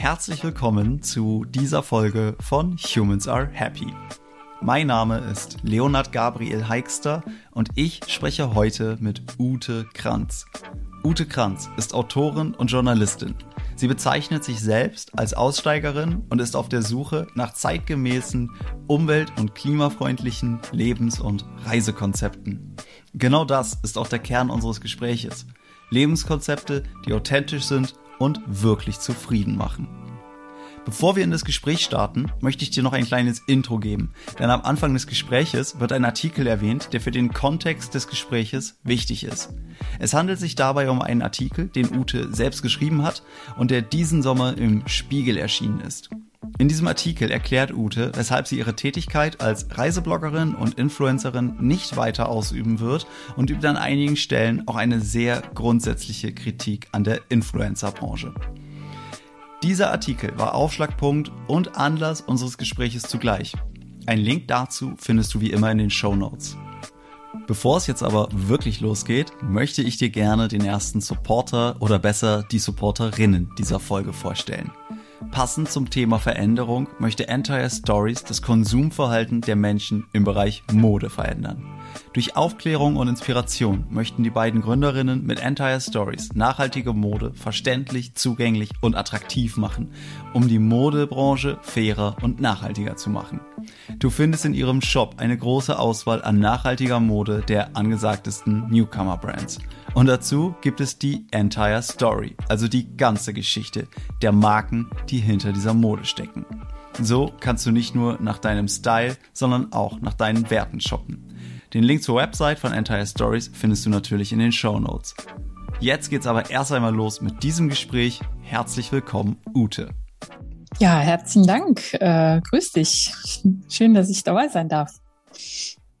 herzlich willkommen zu dieser Folge von Humans Are Happy. Mein Name ist Leonard Gabriel Heikster und ich spreche heute mit Ute Kranz. Ute Kranz ist Autorin und Journalistin. Sie bezeichnet sich selbst als Aussteigerin und ist auf der Suche nach zeitgemäßen, umwelt- und klimafreundlichen Lebens- und Reisekonzepten. Genau das ist auch der Kern unseres Gespräches. Lebenskonzepte, die authentisch sind und wirklich zufrieden machen. Bevor wir in das Gespräch starten, möchte ich dir noch ein kleines Intro geben, denn am Anfang des Gespräches wird ein Artikel erwähnt, der für den Kontext des Gespräches wichtig ist. Es handelt sich dabei um einen Artikel, den Ute selbst geschrieben hat und der diesen Sommer im Spiegel erschienen ist. In diesem Artikel erklärt Ute, weshalb sie ihre Tätigkeit als Reisebloggerin und Influencerin nicht weiter ausüben wird und übt an einigen Stellen auch eine sehr grundsätzliche Kritik an der Influencerbranche. Dieser Artikel war Aufschlagpunkt und Anlass unseres Gespräches zugleich. Ein Link dazu findest du wie immer in den Show Notes. Bevor es jetzt aber wirklich losgeht, möchte ich dir gerne den ersten Supporter oder besser die Supporterinnen dieser Folge vorstellen. Passend zum Thema Veränderung möchte Entire Stories das Konsumverhalten der Menschen im Bereich Mode verändern. Durch Aufklärung und Inspiration möchten die beiden Gründerinnen mit Entire Stories nachhaltige Mode verständlich, zugänglich und attraktiv machen, um die Modebranche fairer und nachhaltiger zu machen. Du findest in ihrem Shop eine große Auswahl an nachhaltiger Mode der angesagtesten Newcomer-Brands. Und dazu gibt es die Entire Story, also die ganze Geschichte der Marken, die hinter dieser Mode stecken. So kannst du nicht nur nach deinem Style, sondern auch nach deinen Werten shoppen. Den Link zur Website von Entire Stories findest du natürlich in den Show Notes. Jetzt geht's aber erst einmal los mit diesem Gespräch. Herzlich willkommen, Ute. Ja, herzlichen Dank. Äh, grüß dich. Schön, dass ich dabei sein darf.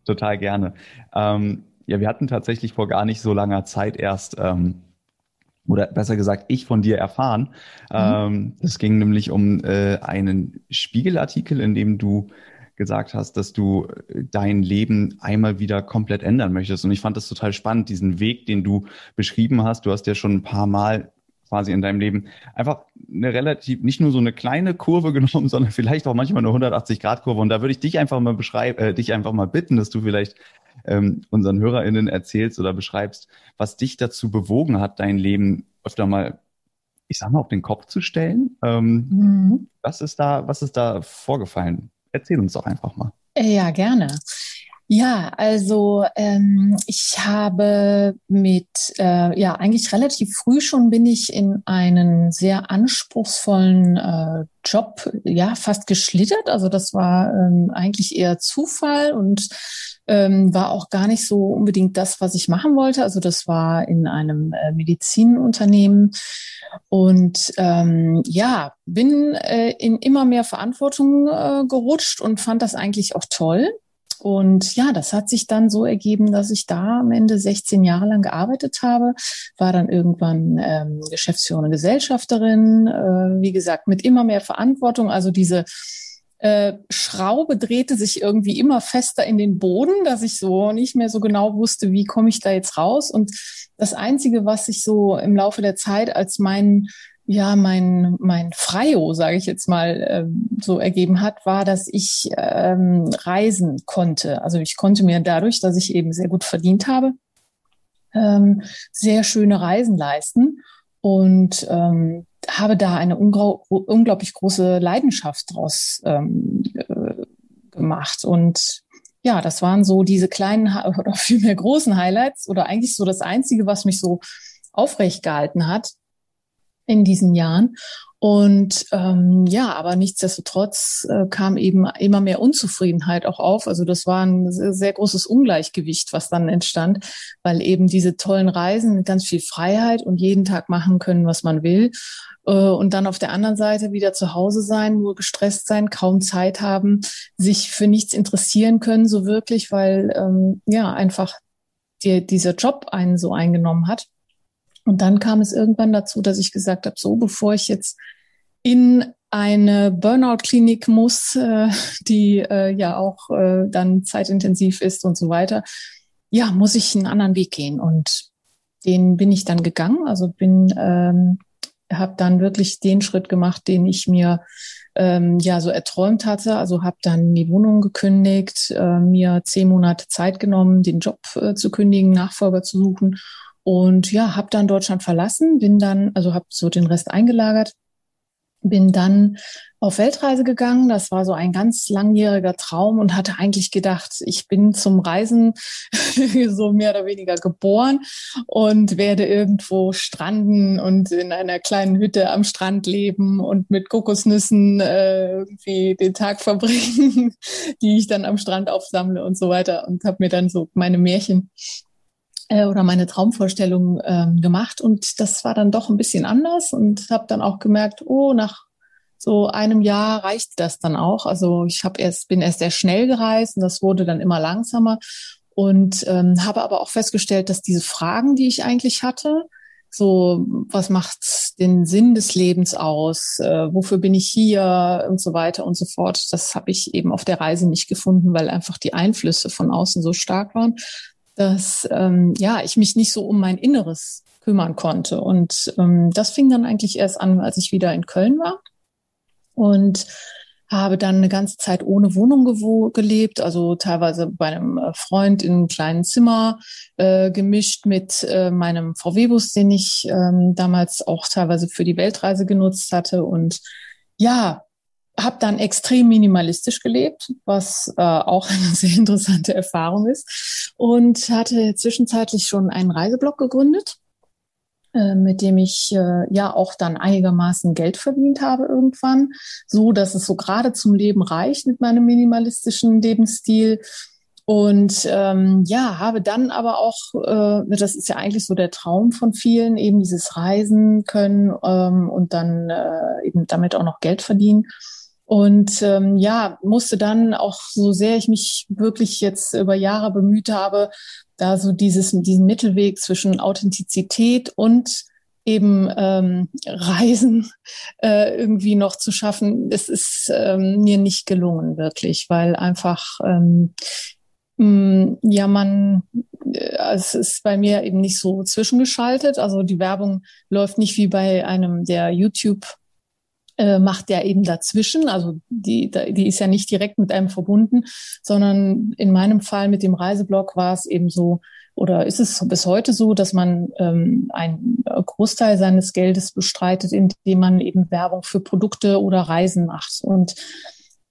Total gerne. Ähm, ja, wir hatten tatsächlich vor gar nicht so langer Zeit erst, ähm, oder besser gesagt, ich von dir erfahren. Mhm. Ähm, es ging nämlich um äh, einen Spiegelartikel, in dem du gesagt hast, dass du äh, dein Leben einmal wieder komplett ändern möchtest. Und ich fand das total spannend, diesen Weg, den du beschrieben hast. Du hast ja schon ein paar Mal quasi in deinem Leben einfach eine relativ, nicht nur so eine kleine Kurve genommen, sondern vielleicht auch manchmal eine 180-Grad-Kurve. Und da würde ich dich einfach mal beschreiben, äh, dich einfach mal bitten, dass du vielleicht ähm, unseren HörerInnen erzählst oder beschreibst, was dich dazu bewogen hat, dein Leben öfter mal, ich sag mal, auf den Kopf zu stellen. Ähm, mhm. Was ist da, was ist da vorgefallen? Erzähl uns doch einfach mal. Ja, gerne. Ja, also ähm, ich habe mit, äh, ja, eigentlich relativ früh schon bin ich in einen sehr anspruchsvollen äh, Job, ja, fast geschlittert. Also das war ähm, eigentlich eher Zufall und ähm, war auch gar nicht so unbedingt das, was ich machen wollte. Also das war in einem äh, Medizinunternehmen und ähm, ja, bin äh, in immer mehr Verantwortung äh, gerutscht und fand das eigentlich auch toll. Und ja, das hat sich dann so ergeben, dass ich da am Ende 16 Jahre lang gearbeitet habe, war dann irgendwann ähm, geschäftsführende Gesellschafterin, äh, wie gesagt, mit immer mehr Verantwortung. Also diese äh, Schraube drehte sich irgendwie immer fester in den Boden, dass ich so nicht mehr so genau wusste, wie komme ich da jetzt raus. Und das Einzige, was sich so im Laufe der Zeit als mein ja, mein, mein Freio, sage ich jetzt mal, äh, so ergeben hat, war, dass ich ähm, reisen konnte. Also ich konnte mir dadurch, dass ich eben sehr gut verdient habe, ähm, sehr schöne Reisen leisten und ähm, habe da eine unglaublich große Leidenschaft draus ähm, äh, gemacht. Und ja, das waren so diese kleinen oder vielmehr großen Highlights oder eigentlich so das Einzige, was mich so aufrecht gehalten hat in diesen Jahren. Und ähm, ja, aber nichtsdestotrotz äh, kam eben immer mehr Unzufriedenheit auch auf. Also das war ein sehr, sehr großes Ungleichgewicht, was dann entstand, weil eben diese tollen Reisen mit ganz viel Freiheit und jeden Tag machen können, was man will. Äh, und dann auf der anderen Seite wieder zu Hause sein, nur gestresst sein, kaum Zeit haben, sich für nichts interessieren können, so wirklich, weil ähm, ja einfach die, dieser Job einen so eingenommen hat. Und dann kam es irgendwann dazu, dass ich gesagt habe, so bevor ich jetzt in eine Burnout-Klinik muss, äh, die äh, ja auch äh, dann zeitintensiv ist und so weiter, ja, muss ich einen anderen Weg gehen. Und den bin ich dann gegangen. Also bin ähm, habe dann wirklich den Schritt gemacht, den ich mir ähm, ja so erträumt hatte. Also habe dann die Wohnung gekündigt, äh, mir zehn Monate Zeit genommen, den Job äh, zu kündigen, Nachfolger zu suchen und ja, habe dann Deutschland verlassen, bin dann, also habe so den Rest eingelagert bin dann auf Weltreise gegangen. Das war so ein ganz langjähriger Traum und hatte eigentlich gedacht, ich bin zum Reisen so mehr oder weniger geboren und werde irgendwo stranden und in einer kleinen Hütte am Strand leben und mit Kokosnüssen äh, irgendwie den Tag verbringen, die ich dann am Strand aufsammle und so weiter und habe mir dann so meine Märchen äh, oder meine Traumvorstellung ähm, gemacht. Und das war dann doch ein bisschen anders und habe dann auch gemerkt, oh, nach so einem Jahr reicht das dann auch. Also ich habe erst bin erst sehr schnell gereist und das wurde dann immer langsamer. Und ähm, habe aber auch festgestellt, dass diese Fragen, die ich eigentlich hatte, so was macht den Sinn des Lebens aus, äh, wofür bin ich hier? Und so weiter und so fort, das habe ich eben auf der Reise nicht gefunden, weil einfach die Einflüsse von außen so stark waren dass ähm, ja ich mich nicht so um mein Inneres kümmern konnte. Und ähm, das fing dann eigentlich erst an, als ich wieder in Köln war und habe dann eine ganze Zeit ohne Wohnung gelebt, also teilweise bei einem äh, Freund in einem kleinen Zimmer äh, gemischt mit äh, meinem VW-Bus, den ich ähm, damals auch teilweise für die Weltreise genutzt hatte. Und ja, habe dann extrem minimalistisch gelebt, was äh, auch eine sehr interessante Erfahrung ist und hatte zwischenzeitlich schon einen Reiseblog gegründet, äh, mit dem ich äh, ja auch dann einigermaßen Geld verdient habe irgendwann, so dass es so gerade zum Leben reicht mit meinem minimalistischen Lebensstil. Und ähm, ja, habe dann aber auch, äh, das ist ja eigentlich so der Traum von vielen, eben dieses Reisen können ähm, und dann äh, eben damit auch noch Geld verdienen. Und ähm, ja, musste dann auch, so sehr ich mich wirklich jetzt über Jahre bemüht habe, da so dieses, diesen Mittelweg zwischen Authentizität und eben ähm, Reisen äh, irgendwie noch zu schaffen, es ist ähm, mir nicht gelungen, wirklich, weil einfach ähm, mh, ja man äh, es ist bei mir eben nicht so zwischengeschaltet. Also die Werbung läuft nicht wie bei einem der YouTube äh, macht der eben dazwischen. Also die, die ist ja nicht direkt mit einem verbunden, sondern in meinem Fall mit dem Reiseblog war es eben so, oder ist es bis heute so, dass man ähm, einen Großteil seines Geldes bestreitet, indem man eben Werbung für Produkte oder Reisen macht. Und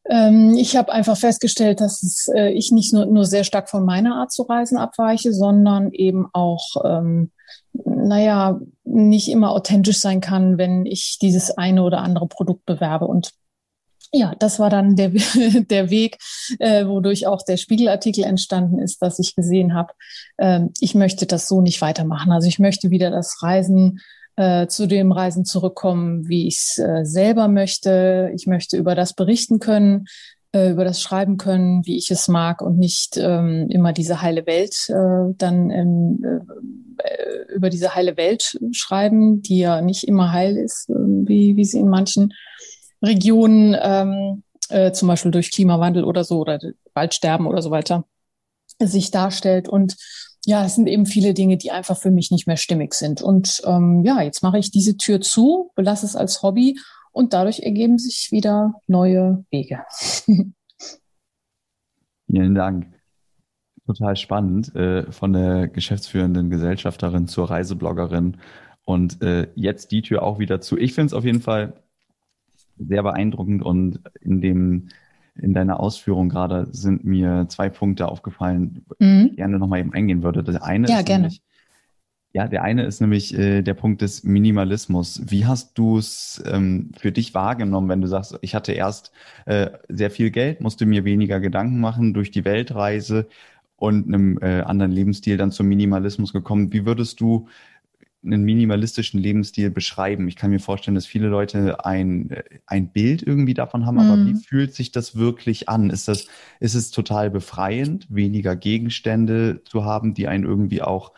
ähm, ich habe einfach festgestellt, dass es, äh, ich nicht nur, nur sehr stark von meiner Art zu reisen abweiche, sondern eben auch ähm, naja, nicht immer authentisch sein kann, wenn ich dieses eine oder andere Produkt bewerbe. Und ja, das war dann der, der Weg, äh, wodurch auch der Spiegelartikel entstanden ist, dass ich gesehen habe, äh, ich möchte das so nicht weitermachen. Also ich möchte wieder das Reisen äh, zu dem Reisen zurückkommen, wie ich es äh, selber möchte. Ich möchte über das berichten können, äh, über das schreiben können, wie ich es mag und nicht ähm, immer diese heile Welt äh, dann ähm, äh, über diese heile Welt schreiben, die ja nicht immer heil ist, äh, wie, wie sie in manchen Regionen ähm, äh, zum Beispiel durch Klimawandel oder so oder Waldsterben oder so weiter sich darstellt. Und ja, es sind eben viele Dinge, die einfach für mich nicht mehr stimmig sind. Und ähm, ja, jetzt mache ich diese Tür zu, belasse es als Hobby und dadurch ergeben sich wieder neue Wege. Vielen Dank. Total spannend, äh, von der geschäftsführenden Gesellschafterin zur Reisebloggerin und äh, jetzt die Tür auch wieder zu. Ich finde es auf jeden Fall sehr beeindruckend und in dem in deiner Ausführung gerade sind mir zwei Punkte aufgefallen, mhm. die ich gerne nochmal eben eingehen würde. Das eine ja, ist gerne. Nämlich, ja, der eine ist nämlich äh, der Punkt des Minimalismus. Wie hast du es ähm, für dich wahrgenommen, wenn du sagst, ich hatte erst äh, sehr viel Geld, musste mir weniger Gedanken machen durch die Weltreise und einem äh, anderen Lebensstil dann zum Minimalismus gekommen. Wie würdest du einen minimalistischen Lebensstil beschreiben? Ich kann mir vorstellen, dass viele Leute ein, äh, ein Bild irgendwie davon haben, aber wie mhm. fühlt sich das wirklich an? Ist das, ist es total befreiend, weniger Gegenstände zu haben, die einen irgendwie auch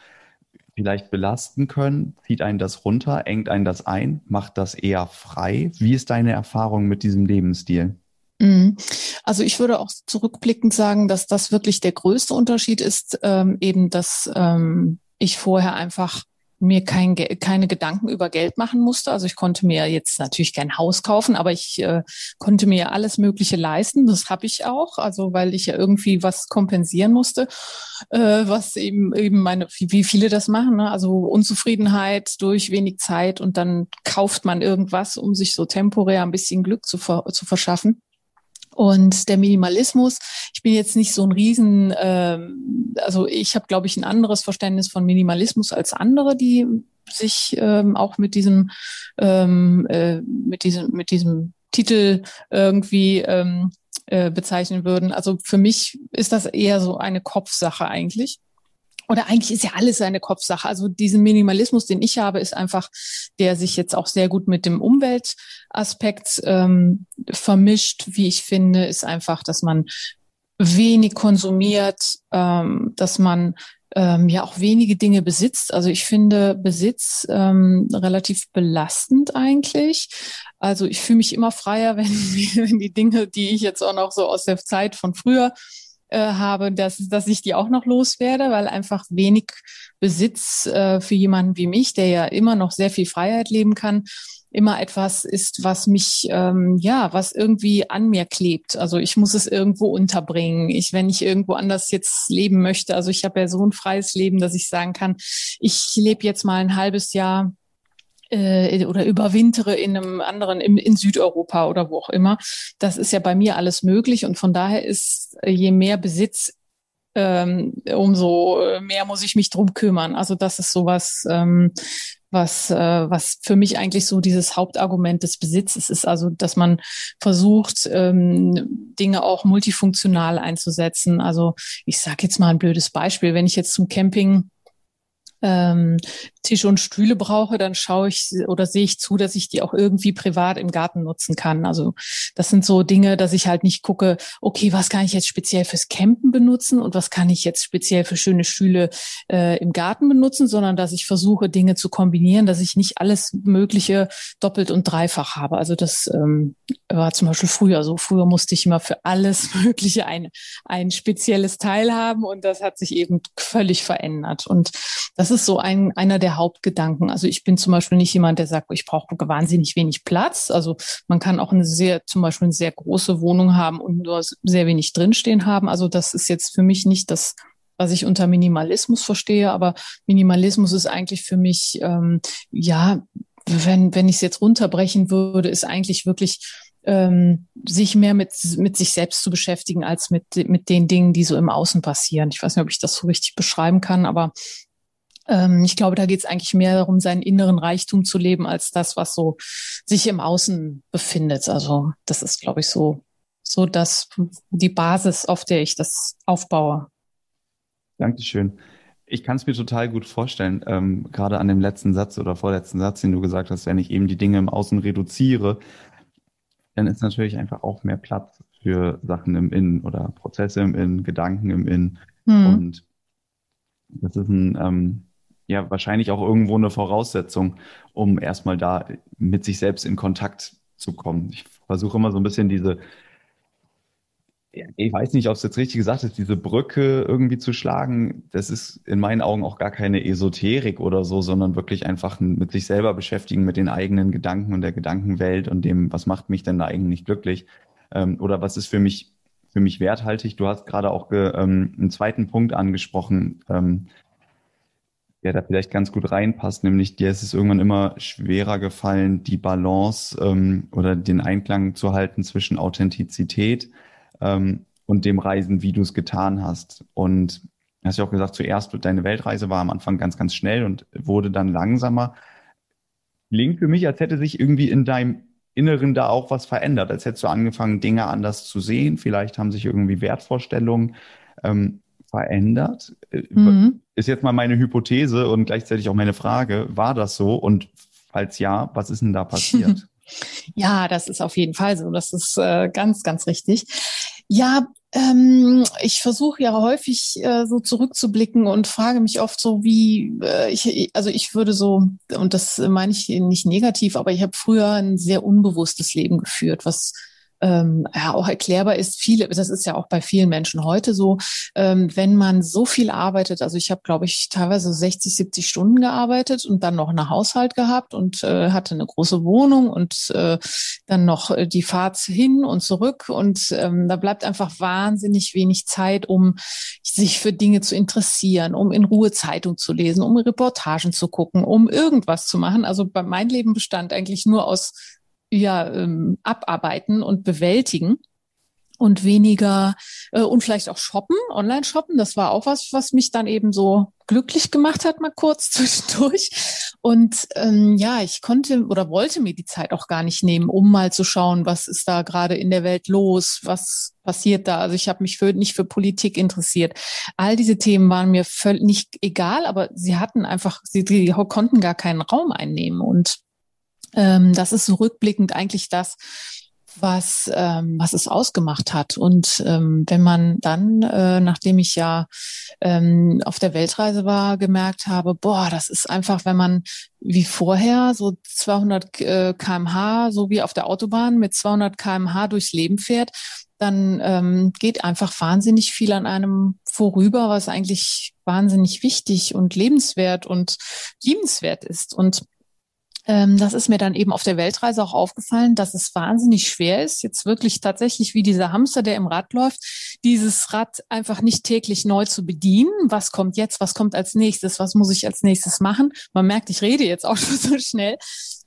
vielleicht belasten können? Zieht einen das runter? Engt einen das ein? Macht das eher frei? Wie ist deine Erfahrung mit diesem Lebensstil? Mhm. Also ich würde auch zurückblickend sagen, dass das wirklich der größte Unterschied ist, ähm, eben, dass ähm, ich vorher einfach mir kein, keine Gedanken über Geld machen musste. Also ich konnte mir jetzt natürlich kein Haus kaufen, aber ich äh, konnte mir alles Mögliche leisten. Das habe ich auch, also weil ich ja irgendwie was kompensieren musste, äh, was eben eben meine, wie, viele das machen. Ne? Also Unzufriedenheit durch wenig Zeit und dann kauft man irgendwas, um sich so temporär ein bisschen Glück zu, zu verschaffen. Und der Minimalismus, ich bin jetzt nicht so ein Riesen, äh, also ich habe, glaube ich, ein anderes Verständnis von Minimalismus als andere, die sich ähm, auch mit diesem, ähm, äh, mit diesem, mit diesem Titel irgendwie ähm, äh, bezeichnen würden. Also für mich ist das eher so eine Kopfsache eigentlich oder eigentlich ist ja alles eine Kopfsache. Also diesen Minimalismus, den ich habe, ist einfach, der sich jetzt auch sehr gut mit dem Umweltaspekt ähm, vermischt, wie ich finde, ist einfach, dass man wenig konsumiert, ähm, dass man ähm, ja auch wenige Dinge besitzt. Also ich finde Besitz ähm, relativ belastend eigentlich. Also ich fühle mich immer freier, wenn, wenn die Dinge, die ich jetzt auch noch so aus der Zeit von früher äh, habe, dass, dass ich die auch noch loswerde, weil einfach wenig Besitz äh, für jemanden wie mich, der ja immer noch sehr viel Freiheit leben kann, immer etwas ist, was mich, ähm, ja, was irgendwie an mir klebt. Also ich muss es irgendwo unterbringen. Ich, wenn ich irgendwo anders jetzt leben möchte, also ich habe ja so ein freies Leben, dass ich sagen kann, ich lebe jetzt mal ein halbes Jahr äh, oder überwintere in einem anderen, in, in Südeuropa oder wo auch immer. Das ist ja bei mir alles möglich und von daher ist äh, je mehr Besitz ähm, umso äh, mehr muss ich mich drum kümmern. Also das ist sowas, ähm, was, äh, was für mich eigentlich so dieses Hauptargument des Besitzes ist. Also, dass man versucht, ähm, Dinge auch multifunktional einzusetzen. Also ich sage jetzt mal ein blödes Beispiel. Wenn ich jetzt zum Camping ähm, Tische und Stühle brauche, dann schaue ich oder sehe ich zu, dass ich die auch irgendwie privat im Garten nutzen kann. Also das sind so Dinge, dass ich halt nicht gucke, okay, was kann ich jetzt speziell fürs Campen benutzen und was kann ich jetzt speziell für schöne Stühle äh, im Garten benutzen, sondern dass ich versuche, Dinge zu kombinieren, dass ich nicht alles Mögliche doppelt und dreifach habe. Also das ähm, war zum Beispiel früher so. Früher musste ich immer für alles Mögliche ein, ein spezielles Teil haben und das hat sich eben völlig verändert. Und das ist so ein, einer der Hauptgedanken. Also ich bin zum Beispiel nicht jemand, der sagt, ich brauche wahnsinnig wenig Platz. Also man kann auch eine sehr, zum Beispiel eine sehr große Wohnung haben und nur sehr wenig drinstehen haben. Also das ist jetzt für mich nicht das, was ich unter Minimalismus verstehe. Aber Minimalismus ist eigentlich für mich, ähm, ja, wenn, wenn ich es jetzt runterbrechen würde, ist eigentlich wirklich ähm, sich mehr mit, mit sich selbst zu beschäftigen als mit, mit den Dingen, die so im Außen passieren. Ich weiß nicht, ob ich das so richtig beschreiben kann, aber ich glaube, da geht es eigentlich mehr darum, seinen inneren Reichtum zu leben, als das, was so sich im Außen befindet. Also das ist, glaube ich, so, so das, die Basis, auf der ich das aufbaue. Dankeschön. Ich kann es mir total gut vorstellen, ähm, gerade an dem letzten Satz oder vorletzten Satz, den du gesagt hast, wenn ich eben die Dinge im Außen reduziere, dann ist natürlich einfach auch mehr Platz für Sachen im Innen oder Prozesse im Innen, Gedanken im Innen. Hm. Und das ist ein, ähm, ja wahrscheinlich auch irgendwo eine Voraussetzung, um erstmal da mit sich selbst in Kontakt zu kommen. Ich versuche immer so ein bisschen diese, ich weiß nicht, ob es jetzt richtig gesagt ist, diese Brücke irgendwie zu schlagen. Das ist in meinen Augen auch gar keine Esoterik oder so, sondern wirklich einfach mit sich selber beschäftigen, mit den eigenen Gedanken und der Gedankenwelt und dem, was macht mich denn da eigentlich glücklich? Ähm, oder was ist für mich, für mich werthaltig? Du hast gerade auch ähm, einen zweiten Punkt angesprochen, ähm, der da vielleicht ganz gut reinpasst, nämlich dir ist es irgendwann immer schwerer gefallen, die Balance ähm, oder den Einklang zu halten zwischen Authentizität ähm, und dem Reisen, wie du es getan hast. Und hast ja auch gesagt, zuerst deine Weltreise war am Anfang ganz, ganz schnell und wurde dann langsamer. Klingt für mich, als hätte sich irgendwie in deinem Inneren da auch was verändert, als hättest du angefangen, Dinge anders zu sehen. Vielleicht haben sich irgendwie Wertvorstellungen ähm, verändert. Äh, mhm. Ist jetzt mal meine Hypothese und gleichzeitig auch meine Frage, war das so? Und falls ja, was ist denn da passiert? ja, das ist auf jeden Fall so. Das ist äh, ganz, ganz richtig. Ja, ähm, ich versuche ja häufig äh, so zurückzublicken und frage mich oft so, wie äh, ich, also ich würde so, und das meine ich nicht negativ, aber ich habe früher ein sehr unbewusstes Leben geführt, was ähm, ja auch erklärbar ist. Viele, das ist ja auch bei vielen Menschen heute so, ähm, wenn man so viel arbeitet, also ich habe, glaube ich, teilweise 60, 70 Stunden gearbeitet und dann noch einen Haushalt gehabt und äh, hatte eine große Wohnung und äh, dann noch äh, die Fahrt hin und zurück und ähm, da bleibt einfach wahnsinnig wenig Zeit, um sich für Dinge zu interessieren, um in Ruhe Zeitung zu lesen, um Reportagen zu gucken, um irgendwas zu machen. Also mein Leben bestand eigentlich nur aus ja, ähm, abarbeiten und bewältigen und weniger äh, und vielleicht auch shoppen, online shoppen. Das war auch was, was mich dann eben so glücklich gemacht hat, mal kurz zwischendurch. Und ähm, ja, ich konnte oder wollte mir die Zeit auch gar nicht nehmen, um mal zu schauen, was ist da gerade in der Welt los, was passiert da. Also ich habe mich für, nicht für Politik interessiert. All diese Themen waren mir völlig nicht egal, aber sie hatten einfach, sie, sie konnten gar keinen Raum einnehmen. Und ähm, das ist so rückblickend eigentlich das, was, ähm, was es ausgemacht hat. Und ähm, wenn man dann, äh, nachdem ich ja ähm, auf der Weltreise war, gemerkt habe, boah, das ist einfach, wenn man wie vorher so 200 äh, kmh, so wie auf der Autobahn mit 200 kmh durchs Leben fährt, dann ähm, geht einfach wahnsinnig viel an einem vorüber, was eigentlich wahnsinnig wichtig und lebenswert und liebenswert ist. Und das ist mir dann eben auf der Weltreise auch aufgefallen, dass es wahnsinnig schwer ist, jetzt wirklich tatsächlich wie dieser Hamster, der im Rad läuft, dieses Rad einfach nicht täglich neu zu bedienen. Was kommt jetzt? Was kommt als nächstes? Was muss ich als nächstes machen? Man merkt, ich rede jetzt auch schon so schnell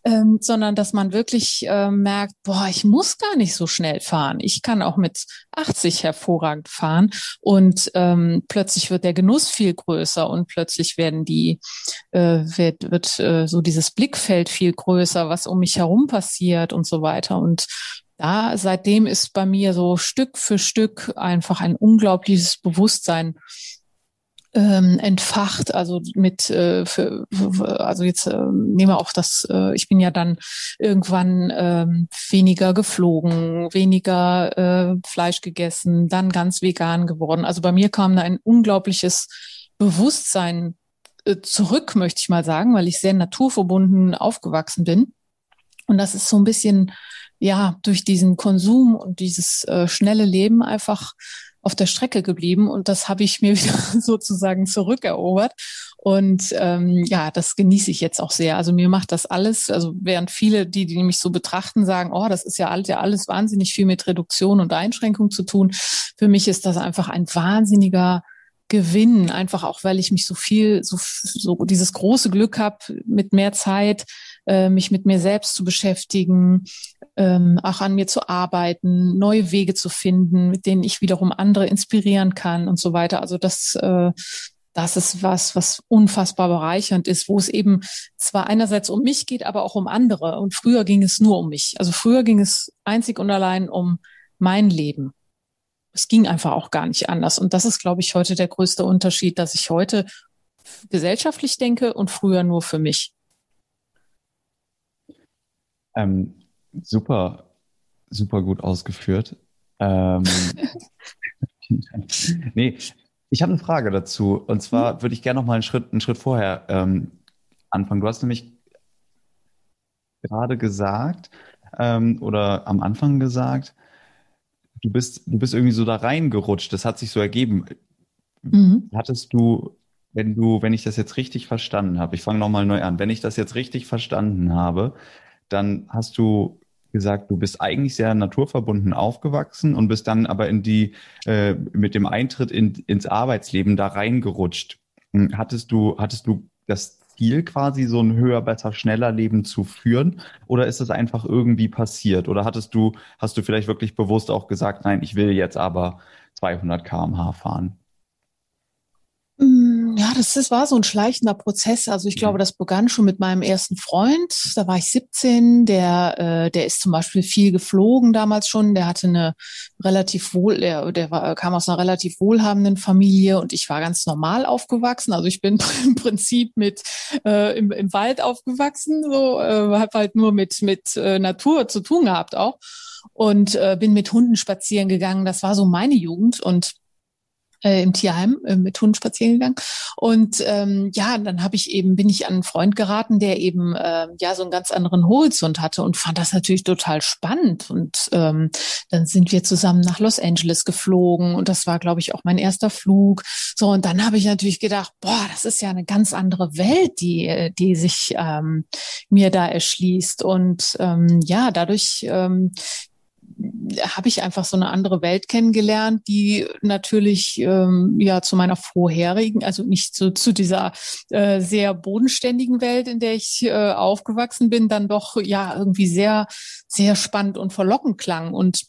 ähm, sondern dass man wirklich äh, merkt, boah, ich muss gar nicht so schnell fahren. Ich kann auch mit 80 hervorragend fahren und ähm, plötzlich wird der Genuss viel größer und plötzlich werden die äh, wird, wird äh, so dieses Blickfeld viel größer, was um mich herum passiert und so weiter und da seitdem ist bei mir so Stück für Stück einfach ein unglaubliches Bewusstsein ähm, entfacht, also mit äh, für, für, also jetzt äh, nehmen wir auch das, äh, ich bin ja dann irgendwann äh, weniger geflogen, weniger äh, Fleisch gegessen, dann ganz vegan geworden. Also bei mir kam da ein unglaubliches Bewusstsein äh, zurück, möchte ich mal sagen, weil ich sehr naturverbunden aufgewachsen bin. Und das ist so ein bisschen ja durch diesen Konsum und dieses äh, schnelle Leben einfach auf der Strecke geblieben und das habe ich mir wieder sozusagen zurückerobert. Und ähm, ja, das genieße ich jetzt auch sehr. Also mir macht das alles, also während viele, die, die mich so betrachten, sagen, oh, das ist ja alles, ja alles wahnsinnig viel mit Reduktion und Einschränkung zu tun. Für mich ist das einfach ein wahnsinniger Gewinn, einfach auch, weil ich mich so viel, so, so dieses große Glück habe, mit mehr Zeit äh, mich mit mir selbst zu beschäftigen, ähm, auch an mir zu arbeiten, neue Wege zu finden, mit denen ich wiederum andere inspirieren kann und so weiter. Also das, äh, das ist was, was unfassbar bereichernd ist, wo es eben zwar einerseits um mich geht, aber auch um andere. Und früher ging es nur um mich. Also früher ging es einzig und allein um mein Leben. Es ging einfach auch gar nicht anders. Und das ist, glaube ich, heute der größte Unterschied, dass ich heute gesellschaftlich denke und früher nur für mich. Ähm, super, super gut ausgeführt. Ähm, nee, ich habe eine Frage dazu. Und zwar mhm. würde ich gerne noch mal einen Schritt, einen Schritt vorher ähm, anfangen. Du hast nämlich gerade gesagt ähm, oder am Anfang gesagt, du bist, du bist irgendwie so da reingerutscht. Das hat sich so ergeben. Mhm. Hattest du, wenn du, wenn ich das jetzt richtig verstanden habe, ich fange nochmal neu an, wenn ich das jetzt richtig verstanden habe, dann hast du gesagt, du bist eigentlich sehr naturverbunden aufgewachsen und bist dann aber in die äh, mit dem Eintritt in, ins Arbeitsleben da reingerutscht. Hm, hattest du hattest du das Ziel quasi so ein höher, besser, schneller Leben zu führen oder ist das einfach irgendwie passiert oder hattest du hast du vielleicht wirklich bewusst auch gesagt, nein, ich will jetzt aber 200 km/h fahren? Das, das war so ein schleichender Prozess. Also ich glaube, das begann schon mit meinem ersten Freund. Da war ich 17. Der, äh, der ist zum Beispiel viel geflogen damals schon. Der hatte eine relativ wohl, der, der war, kam aus einer relativ wohlhabenden Familie und ich war ganz normal aufgewachsen. Also ich bin im Prinzip mit äh, im, im Wald aufgewachsen, so äh, habe halt nur mit mit äh, Natur zu tun gehabt auch und äh, bin mit Hunden spazieren gegangen. Das war so meine Jugend und äh, im Tierheim äh, mit Hunden spazieren gegangen. Und ähm, ja, dann habe ich eben, bin ich an einen Freund geraten, der eben äh, ja so einen ganz anderen Horizont hatte und fand das natürlich total spannend. Und ähm, dann sind wir zusammen nach Los Angeles geflogen und das war, glaube ich, auch mein erster Flug. So, und dann habe ich natürlich gedacht, boah, das ist ja eine ganz andere Welt, die, die sich ähm, mir da erschließt. Und ähm, ja, dadurch ähm, habe ich einfach so eine andere Welt kennengelernt, die natürlich ähm, ja zu meiner vorherigen, also nicht zu, zu dieser äh, sehr bodenständigen Welt, in der ich äh, aufgewachsen bin, dann doch ja irgendwie sehr, sehr spannend und verlockend klang. Und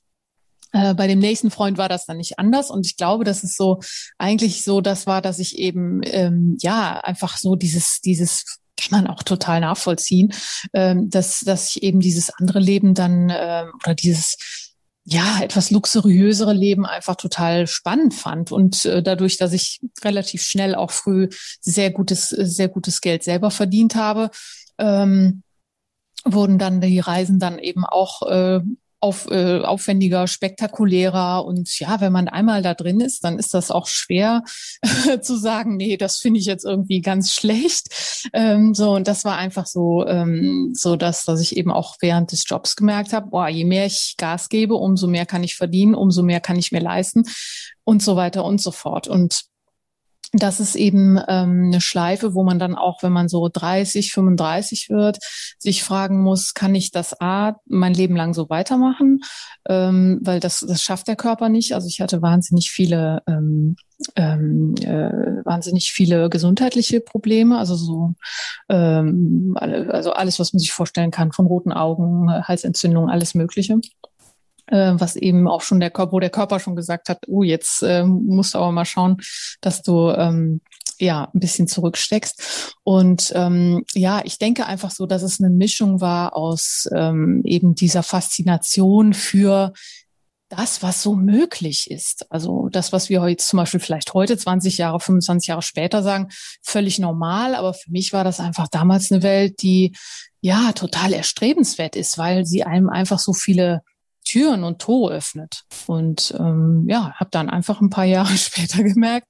äh, bei dem nächsten Freund war das dann nicht anders. Und ich glaube, dass es so eigentlich so das war, dass ich eben ähm, ja einfach so dieses, dieses kann man auch total nachvollziehen, ähm, dass, dass ich eben dieses andere Leben dann ähm, oder dieses ja, etwas luxuriösere Leben einfach total spannend fand. Und äh, dadurch, dass ich relativ schnell auch früh sehr gutes, sehr gutes Geld selber verdient habe, ähm, wurden dann die Reisen dann eben auch äh, auf, äh, aufwendiger, spektakulärer. Und ja, wenn man einmal da drin ist, dann ist das auch schwer zu sagen, nee, das finde ich jetzt irgendwie ganz schlecht. Ähm, so, und das war einfach so, ähm, so dass, dass ich eben auch während des Jobs gemerkt habe, boah, je mehr ich Gas gebe, umso mehr kann ich verdienen, umso mehr kann ich mir leisten und so weiter und so fort. Und das ist eben ähm, eine Schleife, wo man dann auch, wenn man so 30, 35 wird, sich fragen muss, kann ich das A mein Leben lang so weitermachen? Ähm, weil das, das schafft der Körper nicht. Also ich hatte wahnsinnig viele, ähm, ähm, äh, wahnsinnig viele gesundheitliche Probleme, also so ähm, also alles, was man sich vorstellen kann, von roten Augen, Halsentzündung, alles Mögliche was eben auch schon der Körper, wo der Körper schon gesagt hat, oh, jetzt äh, musst du aber mal schauen, dass du ähm, ja ein bisschen zurücksteckst. Und ähm, ja, ich denke einfach so, dass es eine Mischung war aus ähm, eben dieser Faszination für das, was so möglich ist. Also das, was wir heute zum Beispiel vielleicht heute, 20 Jahre, 25 Jahre später sagen, völlig normal. Aber für mich war das einfach damals eine Welt, die ja total erstrebenswert ist, weil sie einem einfach so viele Türen und Tore öffnet. Und ähm, ja, habe dann einfach ein paar Jahre später gemerkt,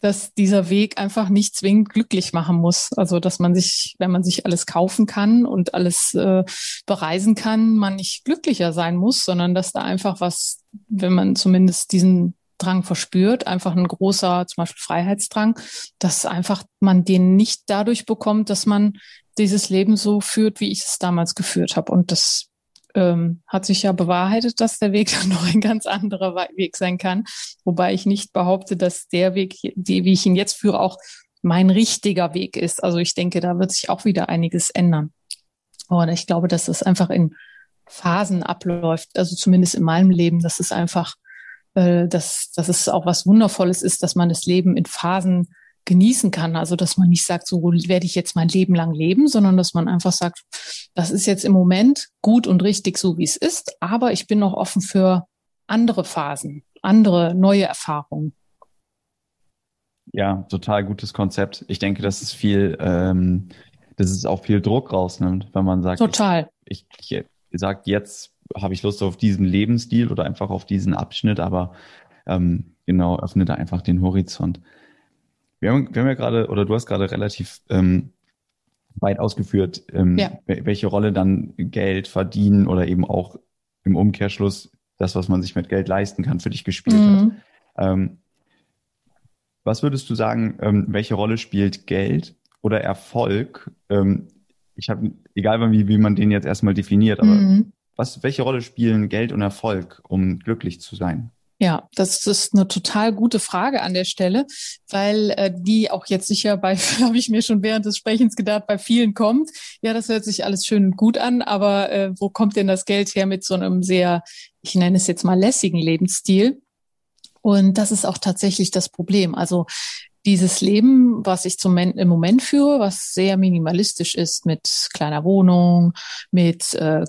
dass dieser Weg einfach nicht zwingend glücklich machen muss. Also dass man sich, wenn man sich alles kaufen kann und alles äh, bereisen kann, man nicht glücklicher sein muss, sondern dass da einfach was, wenn man zumindest diesen Drang verspürt, einfach ein großer, zum Beispiel Freiheitsdrang, dass einfach man den nicht dadurch bekommt, dass man dieses Leben so führt, wie ich es damals geführt habe. Und das ähm, hat sich ja bewahrheitet, dass der Weg dann noch ein ganz anderer Weg sein kann. Wobei ich nicht behaupte, dass der Weg, die, wie ich ihn jetzt führe, auch mein richtiger Weg ist. Also ich denke, da wird sich auch wieder einiges ändern. Und ich glaube, dass das einfach in Phasen abläuft, also zumindest in meinem Leben, dass es einfach, äh, dass, dass es auch was Wundervolles ist, dass man das Leben in Phasen genießen kann. Also dass man nicht sagt, so werde ich jetzt mein Leben lang leben, sondern dass man einfach sagt, das ist jetzt im Moment gut und richtig so, wie es ist, aber ich bin noch offen für andere Phasen, andere neue Erfahrungen. Ja, total gutes Konzept. Ich denke, dass es viel, ähm, dass es auch viel Druck rausnimmt, wenn man sagt, total. Ich, ich, ich sage, jetzt habe ich Lust auf diesen Lebensstil oder einfach auf diesen Abschnitt, aber ähm, genau, öffne da einfach den Horizont. Wir haben, wir haben ja gerade, oder du hast gerade relativ ähm, weit ausgeführt, ähm, ja. welche Rolle dann Geld verdienen oder eben auch im Umkehrschluss das, was man sich mit Geld leisten kann, für dich gespielt mhm. hat. Ähm, was würdest du sagen, ähm, welche Rolle spielt Geld oder Erfolg? Ähm, ich habe, egal wie, wie man den jetzt erstmal definiert, aber mhm. was, welche Rolle spielen Geld und Erfolg, um glücklich zu sein? Ja, das ist eine total gute Frage an der Stelle, weil äh, die auch jetzt sicher bei, habe ich mir schon während des Sprechens gedacht, bei vielen kommt. Ja, das hört sich alles schön und gut an, aber äh, wo kommt denn das Geld her mit so einem sehr, ich nenne es jetzt mal lässigen Lebensstil? Und das ist auch tatsächlich das Problem. Also dieses Leben, was ich zum im Moment führe, was sehr minimalistisch ist mit kleiner Wohnung, mit äh,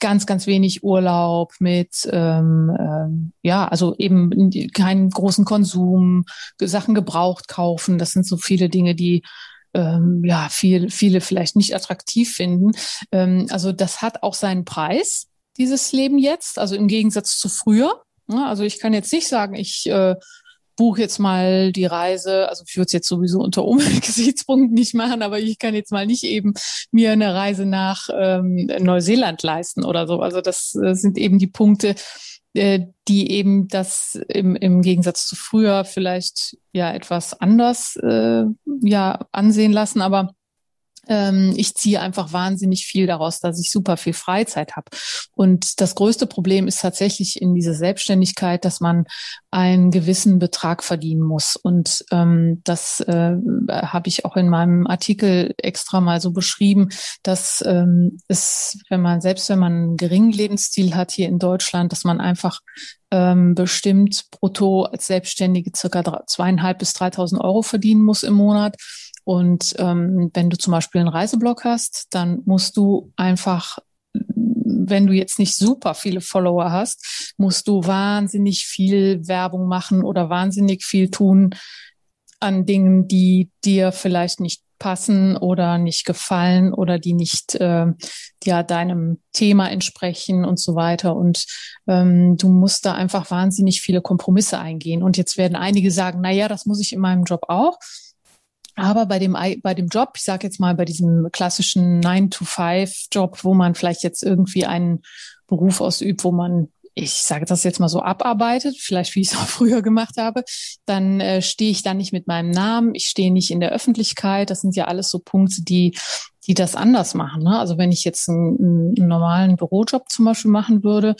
ganz, ganz wenig Urlaub, mit ähm, ähm, ja, also eben keinen großen Konsum, Sachen gebraucht kaufen. Das sind so viele Dinge, die ähm, ja viel, viele vielleicht nicht attraktiv finden. Ähm, also das hat auch seinen Preis, dieses Leben jetzt, also im Gegensatz zu früher. Ja, also ich kann jetzt nicht sagen, ich äh, buche jetzt mal die Reise, also ich würde es jetzt sowieso unter Umweltgesichtspunkten nicht machen, aber ich kann jetzt mal nicht eben mir eine Reise nach ähm, Neuseeland leisten oder so. Also das äh, sind eben die Punkte, äh, die eben das im, im Gegensatz zu früher vielleicht ja etwas anders äh, ja ansehen lassen, aber ich ziehe einfach wahnsinnig viel daraus, dass ich super viel Freizeit habe. Und das größte Problem ist tatsächlich in dieser Selbstständigkeit, dass man einen gewissen Betrag verdienen muss. Und ähm, das äh, habe ich auch in meinem Artikel extra mal so beschrieben, dass ähm, es, wenn man selbst wenn man einen geringen Lebensstil hat hier in Deutschland, dass man einfach ähm, bestimmt brutto als Selbstständige circa zweieinhalb bis dreitausend Euro verdienen muss im Monat. Und ähm, wenn du zum Beispiel einen Reiseblog hast, dann musst du einfach wenn du jetzt nicht super viele Follower hast, musst du wahnsinnig viel Werbung machen oder wahnsinnig viel tun an Dingen, die dir vielleicht nicht passen oder nicht gefallen oder die nicht äh, ja deinem Thema entsprechen und so weiter. Und ähm, du musst da einfach wahnsinnig viele Kompromisse eingehen. Und jetzt werden einige sagen, na ja, das muss ich in meinem Job auch. Aber bei dem, bei dem Job, ich sage jetzt mal bei diesem klassischen 9-to-5-Job, wo man vielleicht jetzt irgendwie einen Beruf ausübt, wo man, ich sage das jetzt mal so, abarbeitet, vielleicht wie ich es auch früher gemacht habe, dann äh, stehe ich da nicht mit meinem Namen, ich stehe nicht in der Öffentlichkeit. Das sind ja alles so Punkte, die, die das anders machen. Ne? Also wenn ich jetzt einen, einen normalen Bürojob zum Beispiel machen würde,